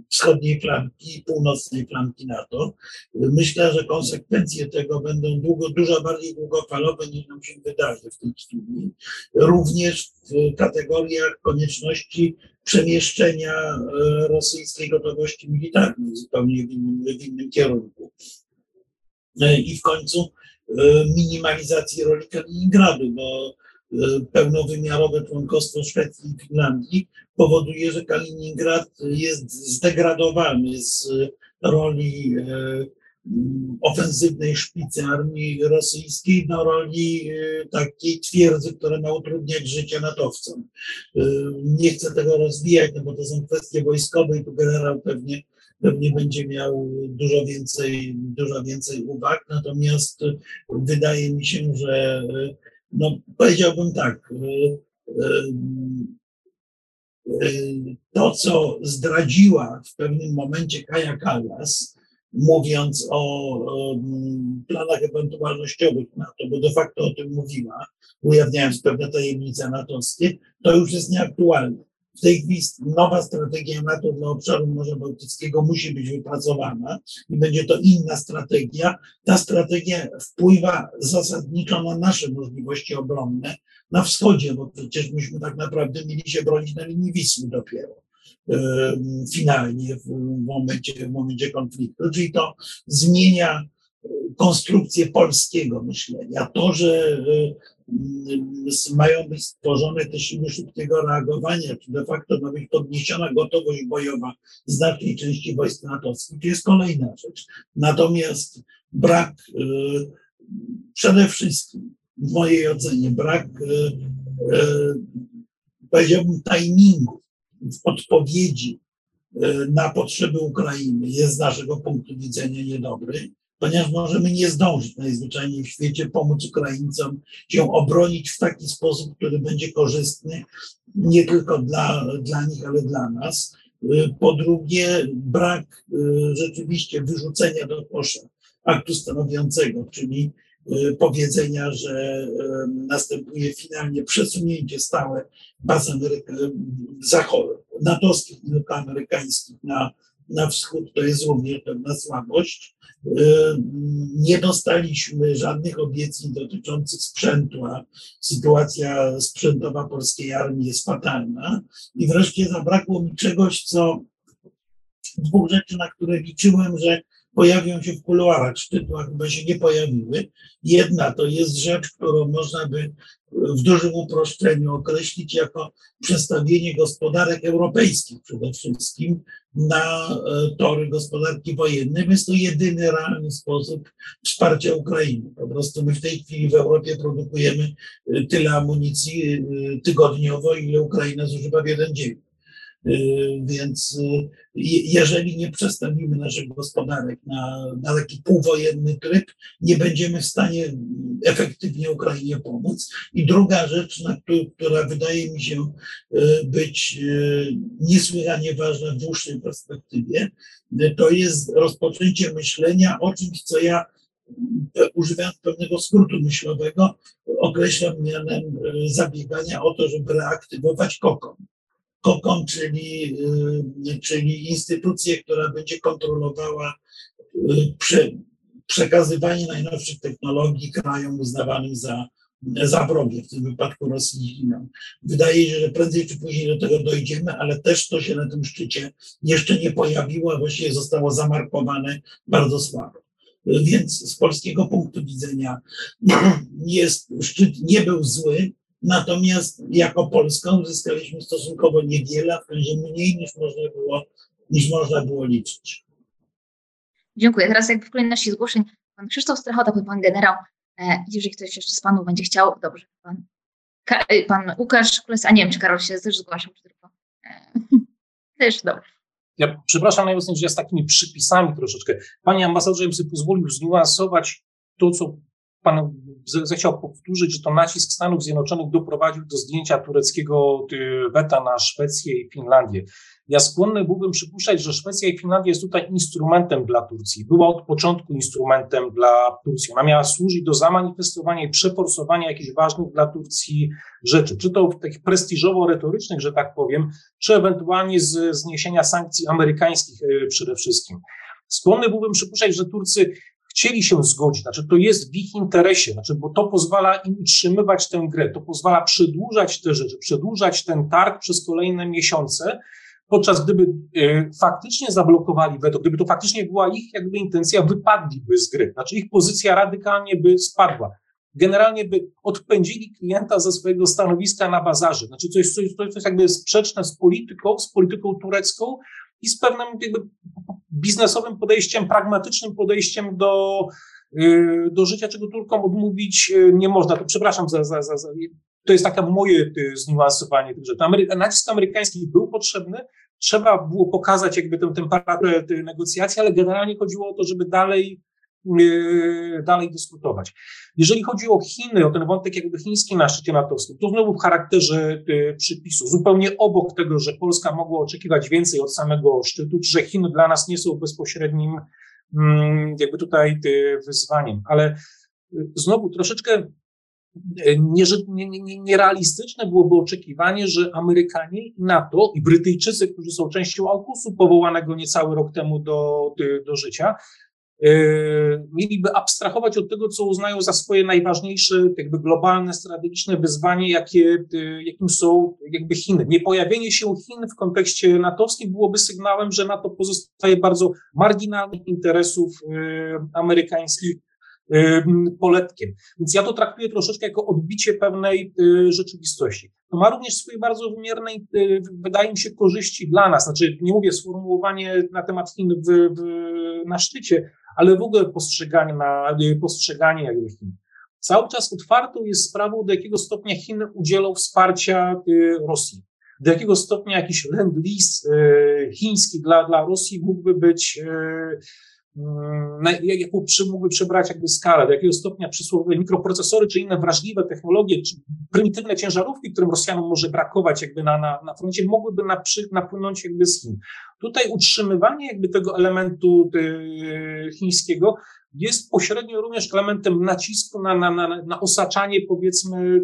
wschodniej flanki i północnej flanki NATO. Myślę, że konsekwencje tego będą długo, dużo bardziej długofalowe niż nam się wydaje w tej chwili. Również w kategoriach konieczności przemieszczenia e, rosyjskiej gotowości militarnej zupełnie w innym, w innym kierunku. E, I w końcu E, minimalizacji roli Kaliningradu, bo pełnowymiarowe członkostwo Szwecji i Finlandii powoduje, że Kaliningrad jest zdegradowany z roli e, ofensywnej szpicy armii rosyjskiej do roli takiej twierdzy, która ma utrudniać życie natowcom. Nie chcę tego rozwijać, no bo to są kwestie wojskowe i tu generał pewnie pewnie będzie miał dużo więcej, dużo więcej uwag. Natomiast wydaje mi się, że no, powiedziałbym tak, to, co zdradziła w pewnym momencie Kaja Kallas, mówiąc o, planach ewentualnościowych NATO, bo de facto o tym mówiła, ujawniając pewne tajemnice natowskie, to już jest nieaktualne. W tej chwili nowa strategia NATO dla obszaru Morza Bałtyckiego musi być wypracowana i będzie to inna strategia. Ta strategia wpływa zasadniczo na nasze możliwości obronne na wschodzie, bo przecież myśmy tak naprawdę mieli się bronić na linii Wisły dopiero finalnie w momencie, w momencie konfliktu. Czyli to zmienia konstrukcję polskiego myślenia. To, że mają być stworzone te siły szybkiego reagowania, czy de facto ma być podniesiona gotowość bojowa znacznej części wojsk natowskich, to jest kolejna rzecz. Natomiast brak, y, przede wszystkim w mojej ocenie, brak, y, y, powiedziałbym, timingu w odpowiedzi na potrzeby Ukrainy jest z naszego punktu widzenia niedobry ponieważ możemy nie zdążyć najzwyczajniej w świecie pomóc Ukraińcom się obronić w taki sposób, który będzie korzystny nie tylko dla, dla nich, ale dla nas. Po drugie, brak y, rzeczywiście wyrzucenia do kosza aktu stanowiącego, czyli y, powiedzenia, że następuje finalnie przesunięcie stałe baz Ameryka, natowskich i amerykańskich na, na wschód, to jest również pewna słabość. E, nie dostaliśmy żadnych obietnic dotyczących sprzętu, a sytuacja sprzętowa polskiej armii jest fatalna. I wreszcie zabrakło mi czegoś, co dwóch rzeczy, na które liczyłem, że pojawią się w kuluarach szczytu, a chyba się nie pojawiły. Jedna to jest rzecz, którą można by w dużym uproszczeniu określić jako przestawienie gospodarek europejskich przede wszystkim na e, tory gospodarki wojennej. Jest to jedyny realny sposób wsparcia Ukrainy. Po prostu my w tej chwili w Europie produkujemy e, tyle amunicji e, tygodniowo, ile Ukraina zużywa w jeden dzień. Y, więc y, jeżeli nie przestawimy naszych gospodarek na, na taki półwojenny tryb, nie będziemy w stanie efektywnie Ukrainie pomóc. I druga rzecz, która wydaje mi się y, być niesłychanie ważna w dłuższej perspektywie, to jest rozpoczęcie myślenia o czymś, co ja używając pewnego skrótu myślowego, określam mianem zabiegania o to, żeby reaktywować kokon. KOKOM, czyli, y, czyli instytucję, która będzie kontrolowała y, prze, przekazywanie najnowszych technologii krajom uznawanym za, za wrogie, w tym wypadku Rosji i Chinom. Wydaje się, że prędzej czy później do tego dojdziemy, ale też to się na tym szczycie jeszcze nie pojawiło, a właściwie zostało zamarkowane bardzo słabo. Więc z polskiego punktu widzenia jest, szczyt nie był zły, Natomiast jako Polska uzyskaliśmy stosunkowo niewiele, a w razie mniej niż można było, niż można było liczyć. Dziękuję. Teraz jakby w kolejności zgłoszeń pan Krzysztof Strachota, pan generał. E, jeżeli ktoś jeszcze z panów będzie chciał, dobrze. Pan, e, pan Łukasz Kles, a nie wiem, czy Karol się też zgłaszał, czy tylko. E, też dobrze. Ja przepraszam najmocniej, że ja z takimi przypisami troszeczkę. Panie ambasadorze, bym sobie pozwolił zniuansować to, co pan zechciał powtórzyć, że to nacisk Stanów Zjednoczonych doprowadził do zdjęcia tureckiego y, weta na Szwecję i Finlandię. Ja skłonny byłbym przypuszczać, że Szwecja i Finlandia jest tutaj instrumentem dla Turcji. Była od początku instrumentem dla Turcji. Ona miała służyć do zamanifestowania i przeforsowania jakichś ważnych dla Turcji rzeczy, czy to takich prestiżowo-retorycznych, że tak powiem, czy ewentualnie z zniesienia sankcji amerykańskich y, przede wszystkim. Skłonny byłbym przypuszczać, że Turcy chcieli się zgodzić, znaczy to jest w ich interesie, znaczy, bo to pozwala im utrzymywać tę grę, to pozwala przedłużać te rzeczy, przedłużać ten targ przez kolejne miesiące, podczas gdyby e, faktycznie zablokowali weto, gdyby to faktycznie była ich jakby intencja, wypadliby z gry, znaczy ich pozycja radykalnie by spadła. Generalnie by odpędzili klienta ze swojego stanowiska na bazarze. Znaczy coś, coś, coś jakby sprzeczne z polityką, z polityką turecką, i z pewnym jakby biznesowym podejściem, pragmatycznym podejściem do, y, do życia, czego Turkom odmówić y, nie można. To przepraszam za, za, za, za to jest takie moje y, zniuansowanie tych rzeczy. Amery nacisk amerykański był potrzebny, trzeba było pokazać jakby tę temperaturę negocjacji, ale generalnie chodziło o to, żeby dalej dalej dyskutować. Jeżeli chodzi o Chiny, o ten wątek jakby chiński na szczycie natowskim, to znowu w charakterze yy, przypisu, zupełnie obok tego, że Polska mogła oczekiwać więcej od samego szczytu, czy że Chiny dla nas nie są bezpośrednim mm, jakby tutaj yy, wyzwaniem, ale znowu troszeczkę nierealistyczne byłoby oczekiwanie, że Amerykanie NATO i Brytyjczycy, którzy są częścią AUKUS-u powołanego niecały rok temu do, do życia, Yy, mieliby abstrahować od tego, co uznają za swoje najważniejsze, jakby globalne, strategiczne wyzwanie, jakie, yy, jakim są jakby Chiny. Nie pojawienie się Chin w kontekście natowskim byłoby sygnałem, że NATO pozostaje bardzo marginalnych interesów yy, amerykańskich poletkiem. Więc ja to traktuję troszeczkę jako odbicie pewnej rzeczywistości. To ma również swoje bardzo wymierne, wydaje mi się, korzyści dla nas. Znaczy, nie mówię sformułowanie na temat Chin w, w, na szczycie, ale w ogóle postrzeganie, na, postrzeganie jakby Chin. Cały czas otwartą jest sprawą, do jakiego stopnia Chiny udzielą wsparcia y, Rosji. Do jakiego stopnia jakiś land-lease y, chiński dla, dla Rosji mógłby być Mm, jaką mógłby przebrać jakby skalę, do jakiego stopnia przysłowiowe mikroprocesory, czy inne wrażliwe technologie, czy prymitywne ciężarówki, którym Rosjanom może brakować jakby na, na, na froncie, mogłyby naprzy, napłynąć jakby z Chin. Tutaj utrzymywanie jakby tego elementu chińskiego jest pośrednio również elementem nacisku na, na, na, na osaczanie, powiedzmy,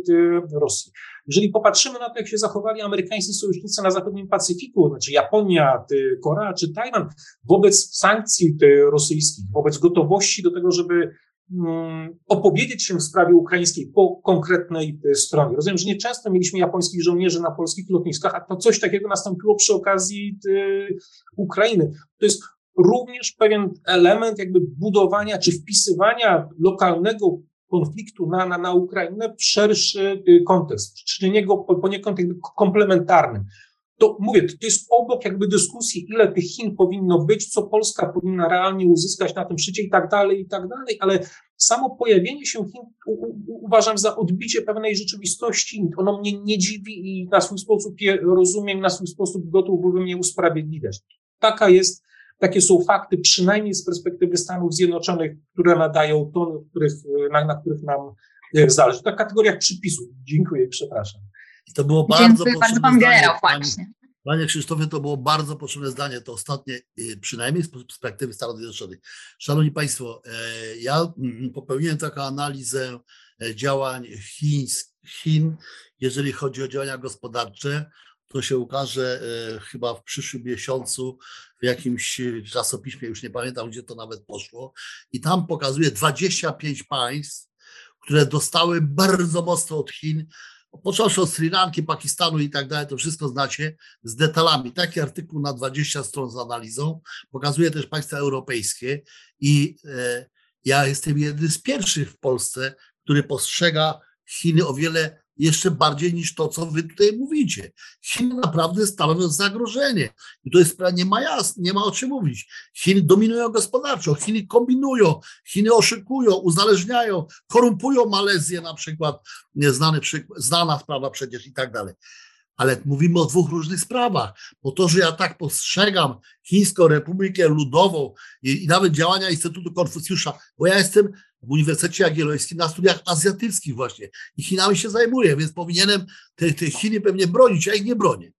Rosji. Jeżeli popatrzymy na to, jak się zachowali amerykańscy sojusznicy na zachodnim Pacyfiku, znaczy Japonia, Korea czy Tajwan, wobec sankcji rosyjskich, wobec gotowości do tego, żeby mm, opowiedzieć się w sprawie ukraińskiej po konkretnej stronie. Rozumiem, że nieczęsto mieliśmy japońskich żołnierzy na polskich lotniskach, a to coś takiego nastąpiło przy okazji Ukrainy. To jest również pewien element jakby budowania czy wpisywania lokalnego konfliktu na, na, na Ukrainę w szerszy y, kontekst, czynienia go poniekąd jakby komplementarnym. To mówię, to jest obok jakby dyskusji, ile tych Chin powinno być, co Polska powinna realnie uzyskać na tym szczycie i tak dalej, i tak dalej, ale samo pojawienie się Chin u, u, uważam za odbicie pewnej rzeczywistości. Ono mnie nie dziwi i na swój sposób je rozumiem, na swój sposób gotów byłbym je usprawiedliwiać. Taka jest takie są fakty, przynajmniej z perspektywy Stanów Zjednoczonych, które nadają ton, których, na, na których nam e, zależy. To w kategoriach przypisów. Dziękuję przepraszam. I to było bardzo Dziękuję bardzo pan generał, właśnie. Panie Krzysztofie, to było bardzo potrzebne zdanie, to ostatnie, e, przynajmniej z perspektywy Stanów Zjednoczonych. Szanowni Państwo, e, ja mm, popełniłem taką analizę działań Chin, Chin, jeżeli chodzi o działania gospodarcze to się ukaże e, chyba w przyszłym miesiącu w jakimś czasopiśmie, już nie pamiętam gdzie to nawet poszło, i tam pokazuje 25 państw, które dostały bardzo mocno od Chin, począwszy od Sri Lanki, Pakistanu i tak dalej, to wszystko znacie z detalami. Taki artykuł na 20 stron z analizą pokazuje też państwa europejskie i e, ja jestem jednym z pierwszych w Polsce, który postrzega Chiny o wiele jeszcze bardziej niż to, co wy tutaj mówicie. Chiny naprawdę stanowią zagrożenie. I to jest nie ma jasne, nie ma o czym mówić. Chiny dominują gospodarczo, Chiny kombinują, Chiny oszukują, uzależniają, korumpują Malezję na przykład, znany przykład, znana sprawa przecież i tak dalej. Ale mówimy o dwóch różnych sprawach, bo to, że ja tak postrzegam Chińską Republikę Ludową i, i nawet działania Instytutu Konfucjusza, bo ja jestem w Uniwersytecie Jagiellońskim na studiach azjatyckich właśnie i Chinami się zajmuję, więc powinienem te, te Chiny pewnie bronić, ja ich nie bronię.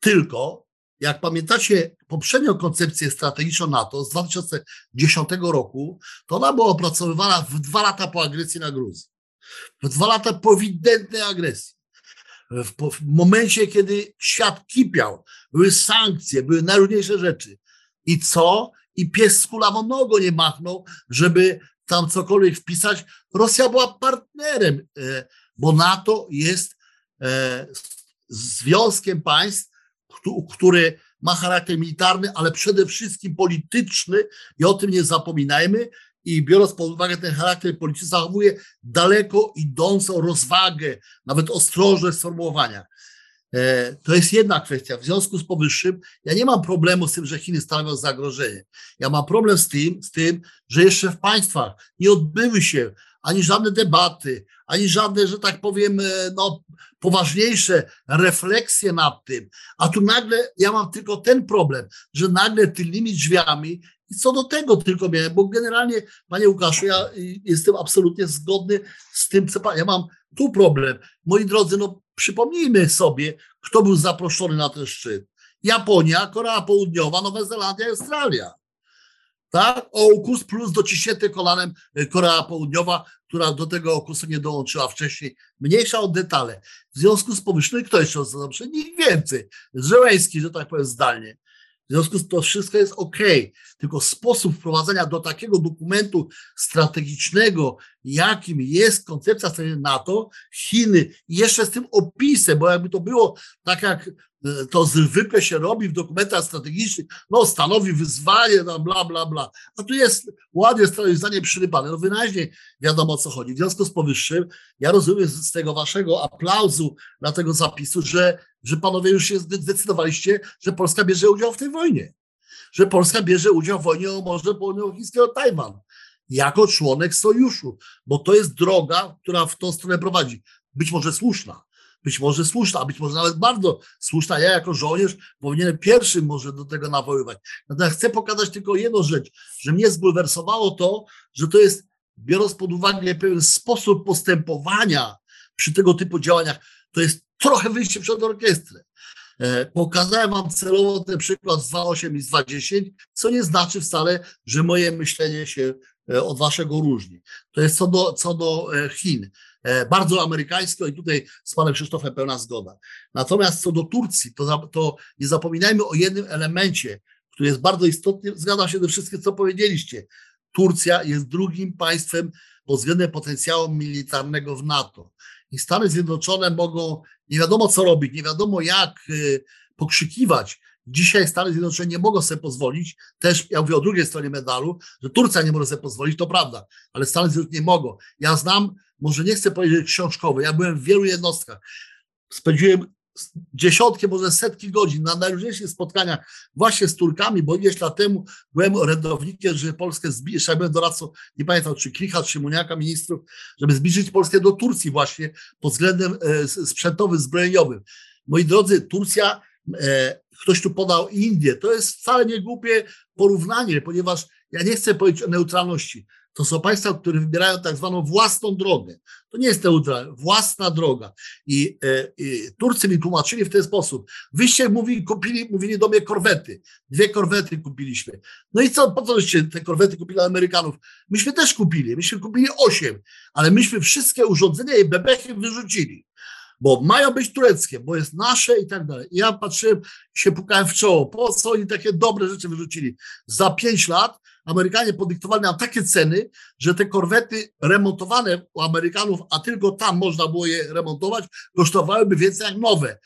Tylko, jak pamiętacie poprzednią koncepcję strategiczną NATO z 2010 roku, to ona była opracowywana w dwa lata po agresji na Gruzję. W dwa lata po ewidentnej agresji. W, w momencie, kiedy świat kipiał, były sankcje, były najróżniejsze rzeczy. I co? I pies z kulawą nogą nie machnął, żeby tam cokolwiek wpisać. Rosja była partnerem, e, bo NATO jest e, związkiem państw, który ma charakter militarny, ale przede wszystkim polityczny i o tym nie zapominajmy. I biorąc pod uwagę ten charakter polityczny, zachowuje daleko idącą rozwagę, nawet ostrożność w sformułowaniach. E, to jest jedna kwestia. W związku z powyższym ja nie mam problemu z tym, że Chiny stanowią zagrożenie. Ja mam problem z tym, z tym, że jeszcze w państwach nie odbyły się ani żadne debaty, ani żadne, że tak powiem, e, no, poważniejsze refleksje nad tym. A tu nagle ja mam tylko ten problem, że nagle tylnymi drzwiami i co do tego tylko miałem, bo generalnie, panie Łukaszu, ja jestem absolutnie zgodny z tym, co pan. Ja mam tu problem. Moi drodzy, no przypomnijmy sobie, kto był zaproszony na ten szczyt. Japonia, Korea Południowa, Nowa Zelandia i Australia. Tak? OKUS plus dociśnięty kolanem y, Korea Południowa, która do tego okusu nie dołączyła wcześniej. Mniejsza o detale. W związku z powyższym, kto jeszcze dobrze? Nikt więcej. Żeleński, że tak powiem zdalnie. W związku z tym to wszystko jest ok, tylko sposób wprowadzenia do takiego dokumentu strategicznego, jakim jest koncepcja NATO, Chiny, jeszcze z tym opisem, bo jakby to było tak jak e, to zwykle się robi w dokumentach strategicznych, no stanowi wyzwanie, no bla, bla, bla. A tu jest ładnie zdanie przyrypane, no wyraźnie wiadomo o co chodzi. W związku z powyższym, ja rozumiem z tego waszego aplauzu dla tego zapisu, że że panowie już się zdecydowaliście, że Polska bierze udział w tej wojnie. Że Polska bierze udział w wojnie o Morze Południowochińskie o Tajwan. Jako członek sojuszu, bo to jest droga, która w tą stronę prowadzi. Być może słuszna, być może słuszna, być może nawet bardzo słuszna. Ja jako żołnierz powinienem pierwszym może do tego nawoływać. Natomiast chcę pokazać tylko jedną rzecz, że mnie zbulwersowało to, że to jest, biorąc pod uwagę pewien sposób postępowania przy tego typu działaniach, to jest trochę wyjście przed orkiestrę. E, pokazałem wam celowo ten przykład z 2.8 i z 2.10, co nie znaczy wcale, że moje myślenie się e, od waszego różni. To jest co do, co do e, Chin. Bardzo amerykańsko i tutaj z panem Krzysztofem pełna zgoda. Natomiast co do Turcji, to, to nie zapominajmy o jednym elemencie, który jest bardzo istotny. Zgadzam się ze wszystkim, co powiedzieliście. Turcja jest drugim państwem pod względem potencjału militarnego w NATO i Stany Zjednoczone mogą nie wiadomo co robić, nie wiadomo jak y, pokrzykiwać, Dzisiaj Stany Zjednoczone nie mogą sobie pozwolić, też ja mówię o drugiej stronie medalu, że Turcja nie może sobie pozwolić, to prawda, ale Stany Zjednoczone nie mogą. Ja znam, może nie chcę powiedzieć książkowe, ja byłem w wielu jednostkach, spędziłem dziesiątki, może setki godzin na najróżniejszych spotkaniach właśnie z Turkami, bo ileś lat temu byłem orędownikiem, żeby Polskę zbliżyć, ja byłem doradcą, nie pamiętam, czy Klicha, czy Muniaka, ministrów, żeby zbliżyć Polskę do Turcji właśnie pod względem e, sprzętowym, zbrojeniowym. Moi drodzy, Turcja, e, ktoś tu podał Indię, to jest wcale nie głupie porównanie, ponieważ ja nie chcę powiedzieć o neutralności. To są państwa, które wybierają tak zwaną własną drogę. To nie jest neutralna, własna droga. I, e, I, Turcy mi tłumaczyli w ten sposób. Wyście mówili, kupili, mówili do mnie korwety. Dwie korwety kupiliśmy. No i co, po co żeście te korwety kupili Amerykanów? Myśmy też kupili. Myśmy kupili osiem, ale myśmy wszystkie urządzenia i bebechy wyrzucili bo mają być tureckie, bo jest nasze i tak dalej. I ja patrzyłem, się pukałem w czoło, po co oni takie dobre rzeczy wyrzucili. Za pięć lat Amerykanie podyktowali nam takie ceny, że te korwety remontowane u Amerykanów, a tylko tam można było je remontować, kosztowałyby więcej jak nowe.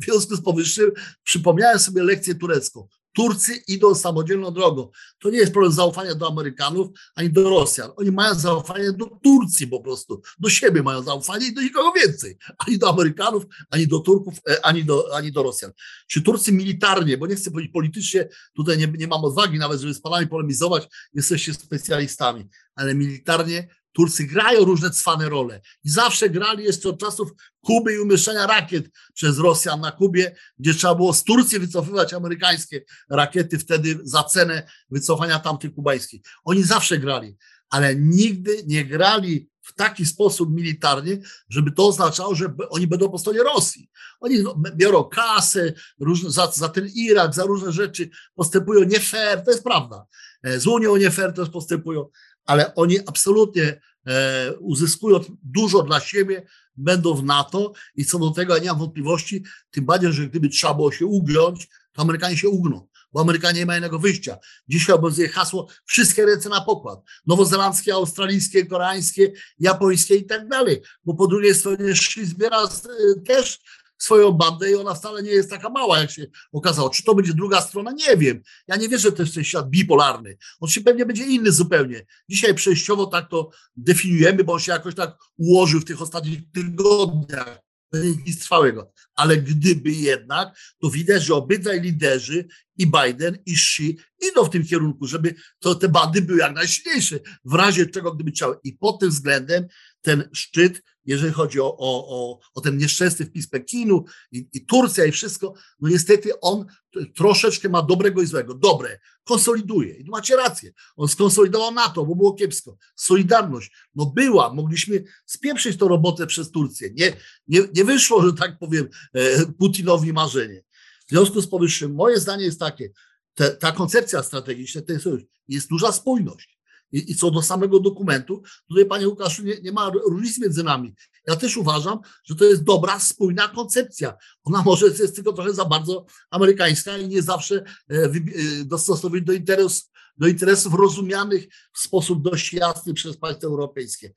W związku z powyższym przypomniałem sobie lekcję turecką. Turcy idą samodzielną drogą. To nie jest problem zaufania do Amerykanów ani do Rosjan. Oni mają zaufanie do Turcji po prostu. Do siebie mają zaufanie i do nikogo więcej. Ani do Amerykanów, ani do Turków, e, ani do, ani do Rosjan. Czy Turcy militarnie, bo nie chcę powiedzieć politycznie, tutaj nie, nie mam odwagi nawet, żeby z panami polemizować, jesteście specjalistami, ale militarnie Turcy grają różne cwane role i zawsze grali jeszcze od czasów Kuby i umieszczenia rakiet przez Rosjan na Kubie, gdzie trzeba było z Turcji wycofywać amerykańskie rakiety wtedy za cenę wycofania tamtych kubańskich. Oni zawsze grali, ale nigdy nie grali w taki sposób militarnie, żeby to oznaczało, że oni będą po stronie Rosji. Oni biorą kasę różne, za, za ten Irak, za różne rzeczy, postępują nie fair, to jest prawda. E, z Unią nie fair też postępują, ale oni absolutnie e, uzyskują dużo dla siebie, będą w NATO i co do tego nie mam wątpliwości, tym bardziej, że gdyby trzeba było się ugiąć, to Amerykanie się ugną, bo Amerykanie nie mają innego wyjścia. Dzisiaj obowiązuje hasło wszystkie ręce na pokład. Nowozelandzkie, australijskie, koreańskie, japońskie i tak dalej, bo po drugiej stronie zbiera e, też swoją bandę i ona wcale nie jest taka mała, jak się okazało. Czy to będzie druga strona? Nie wiem. Ja nie wierzę, to jest ten świat bipolarny. On się pewnie będzie inny zupełnie. Dzisiaj przejściowo tak to definiujemy, bo on się jakoś tak ułożył w tych ostatnich tygodniach. Nic trwałego. Ale gdyby jednak, to widać, że obydwaj liderzy, i Biden, i Xi, idą w tym kierunku, żeby to te bandy były jak najsilniejsze, w razie czego gdyby chciały. I pod tym względem ten szczyt jeżeli chodzi o, o, o, o ten nieszczęsny wpis Pekinu i, i Turcja i wszystko, no niestety on troszeczkę ma dobrego i złego. Dobre, konsoliduje. I macie rację. On skonsolidował NATO, bo było kiepsko. Solidarność, no była, mogliśmy spieprzyć tą robotę przez Turcję. Nie, nie, nie wyszło, że tak powiem, e, Putinowi marzenie. W związku z powyższym, moje zdanie jest takie, te, ta koncepcja strategiczna to jest, jest duża spójność. I, I co do samego dokumentu, tutaj panie Łukaszu, nie, nie ma różnicy między nami. Ja też uważam, że to jest dobra, spójna koncepcja. Ona może jest tylko trochę za bardzo amerykańska i nie zawsze e, e, dostosowuje do, interes, do interesów rozumianych w sposób dość jasny przez państwa europejskie.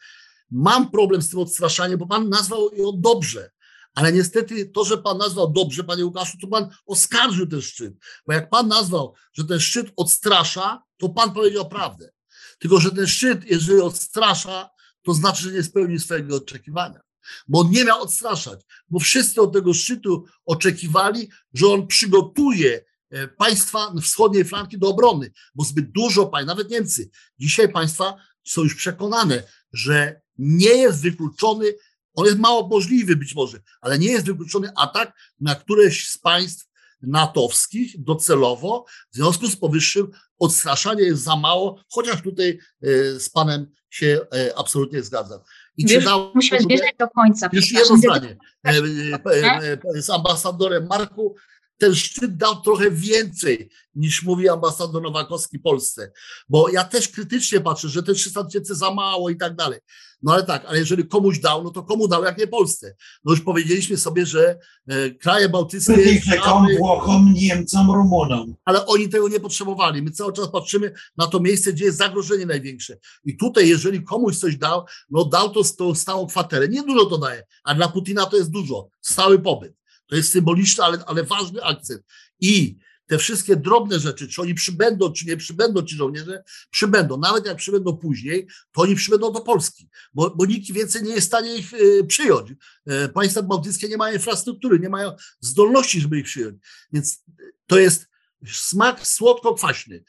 Mam problem z tym odstraszaniem, bo pan nazwał ją dobrze. Ale niestety to, że pan nazwał dobrze, panie Łukaszu, to pan oskarżył ten szczyt. Bo jak pan nazwał, że ten szczyt odstrasza, to pan powiedział prawdę. Tylko, że ten szczyt, jeżeli odstrasza, to znaczy, że nie spełni swojego oczekiwania. Bo on nie miał odstraszać, bo wszyscy od tego szczytu oczekiwali, że on przygotuje e, państwa wschodniej flanki do obrony, bo zbyt dużo państw, nawet Niemcy, dzisiaj państwa są już przekonane, że nie jest wykluczony, on jest mało możliwy być może, ale nie jest wykluczony atak na któreś z państw natowskich docelowo. W związku z powyższym odstraszanie jest za mało, chociaż tutaj e, z panem się e, absolutnie zgadzam. I Wiesz, musimy zmierzać do końca. Jeszcze jedno zdanie. E, z ambasadorem Marku ten szczyt dał trochę więcej niż mówi ambasador Nowakowski Polsce, bo ja też krytycznie patrzę, że te 300 tysięcy za mało i tak dalej. No ale tak, ale jeżeli komuś dał, no to komu dał, jak nie Polsce? No już powiedzieliśmy sobie, że e, kraje bałtyckie... Czekam Włochom, Niemcom, Rumunom. Ale oni tego nie potrzebowali. My cały czas patrzymy na to miejsce, gdzie jest zagrożenie największe. I tutaj, jeżeli komuś coś dał, no dał to, to stałą kwaterę. Nie dużo to daje, a dla Putina to jest dużo. Stały pobyt. To jest symboliczny, ale, ale ważny akcent. I te wszystkie drobne rzeczy, czy oni przybędą, czy nie przybędą ci żołnierze, przybędą. Nawet jak przybędą później, to oni przybędą do Polski, bo, bo nikt więcej nie jest w stanie ich y, przyjąć. Y, państwa bałtyckie nie mają infrastruktury, nie mają zdolności, żeby ich przyjąć. Więc to jest smak słodko-kwaśny.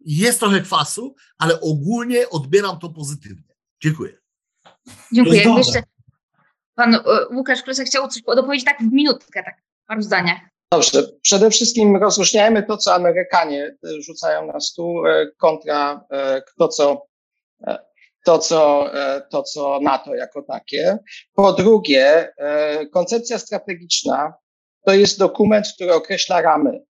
Jest trochę kwasu, ale ogólnie odbieram to pozytywnie. Dziękuję. Dziękuję. Jeszcze pan e, Łukasz Krosek chciał coś dopowiedzieć tak w minutkę, tak w paru zdaniach. Dobrze. Przede wszystkim rozróżniajmy to, co Amerykanie rzucają na stół e, kontra e, to, co, to, co, to, co NATO jako takie. Po drugie, koncepcja strategiczna to jest dokument, który określa ramy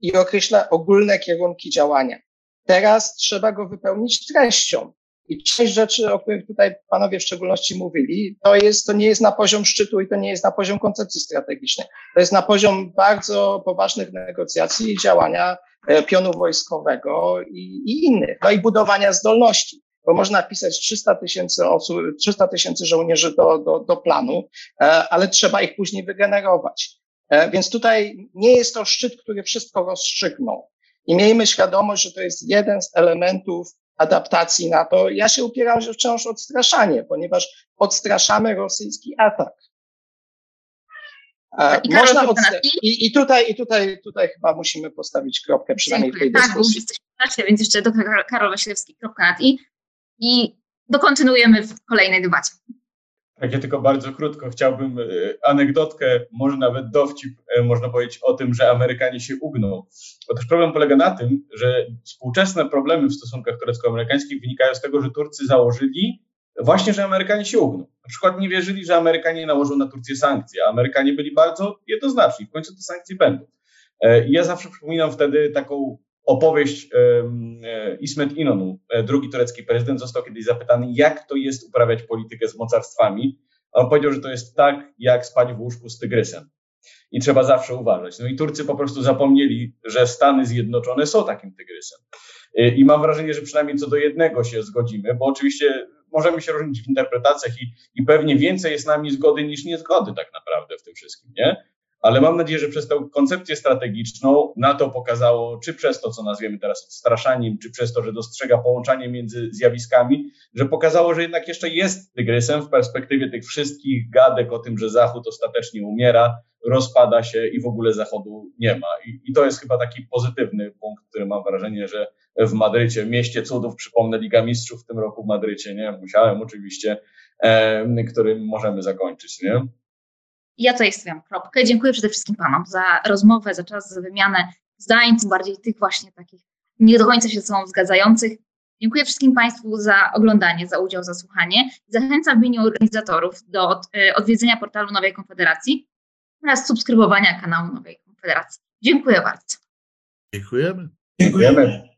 i określa ogólne kierunki działania. Teraz trzeba go wypełnić treścią. I część rzeczy, o których tutaj panowie w szczególności mówili, to jest, to nie jest na poziom szczytu i to nie jest na poziom koncepcji strategicznej. To jest na poziom bardzo poważnych negocjacji i działania e, pionu wojskowego i, i innych. No i budowania zdolności bo można pisać 300 tysięcy osób, 300 tysięcy żołnierzy do, do, do planu, e, ale trzeba ich później wygenerować. E, więc tutaj nie jest to szczyt, który wszystko rozstrzygnął. I miejmy świadomość, że to jest jeden z elementów adaptacji na to. Ja się upieram, że wciąż odstraszanie, ponieważ odstraszamy rosyjski atak. E, I, Można odstra- I, i, tutaj, i tutaj, tutaj chyba musimy postawić kropkę, przynajmniej Dziękuję. w tej dyskusji. Tak, bo jesteśmy w czasie, więc jeszcze dr Karol Wasilewski, kropka nad i. I dokontynuujemy w kolejnej debacie. Tak, ja tylko bardzo krótko chciałbym e, anegdotkę, może nawet dowcip, e, można powiedzieć o tym, że Amerykanie się ugną. Otóż problem polega na tym, że współczesne problemy w stosunkach turecko-amerykańskich wynikają z tego, że Turcy założyli właśnie, że Amerykanie się ugną. Na przykład nie wierzyli, że Amerykanie nałożą na Turcję sankcje, a Amerykanie byli bardzo jednoznaczni. W końcu te sankcje będą. E, ja zawsze przypominam wtedy taką opowieść e, Ismet Inonu, e, drugi turecki prezydent, został kiedyś zapytany, jak to jest uprawiać politykę z mocarstwami. On powiedział, że to jest tak, jak spać w łóżku z tygrysem. I trzeba zawsze uważać. No i Turcy po prostu zapomnieli, że Stany Zjednoczone są takim tygrysem. E, I mam wrażenie, że przynajmniej co do jednego się zgodzimy, bo oczywiście możemy się różnić w interpretacjach i, i pewnie więcej jest nami zgody niż niezgody tak naprawdę w tym wszystkim, nie? Ale mam nadzieję, że przez tę koncepcję strategiczną NATO pokazało, czy przez to, co nazwiemy teraz odstraszaniem, czy przez to, że dostrzega połączenie między zjawiskami, że pokazało, że jednak jeszcze jest tygrysem w perspektywie tych wszystkich gadek o tym, że Zachód ostatecznie umiera, rozpada się i w ogóle Zachodu nie ma. I, i to jest chyba taki pozytywny punkt, który mam wrażenie, że w Madrycie, mieście cudów, przypomnę Liga Mistrzów w tym roku w Madrycie, nie? Musiałem oczywiście, e, którym możemy zakończyć, nie? Ja tutaj stawiam kropkę. Dziękuję przede wszystkim Panom za rozmowę, za czas, za wymianę zdań, tym bardziej tych właśnie takich nie do końca się ze sobą zgadzających. Dziękuję wszystkim Państwu za oglądanie, za udział, za słuchanie. Zachęcam w imieniu organizatorów do e, odwiedzenia portalu Nowej Konfederacji oraz subskrybowania kanału Nowej Konfederacji. Dziękuję bardzo. Dziękujemy. Dziękujemy.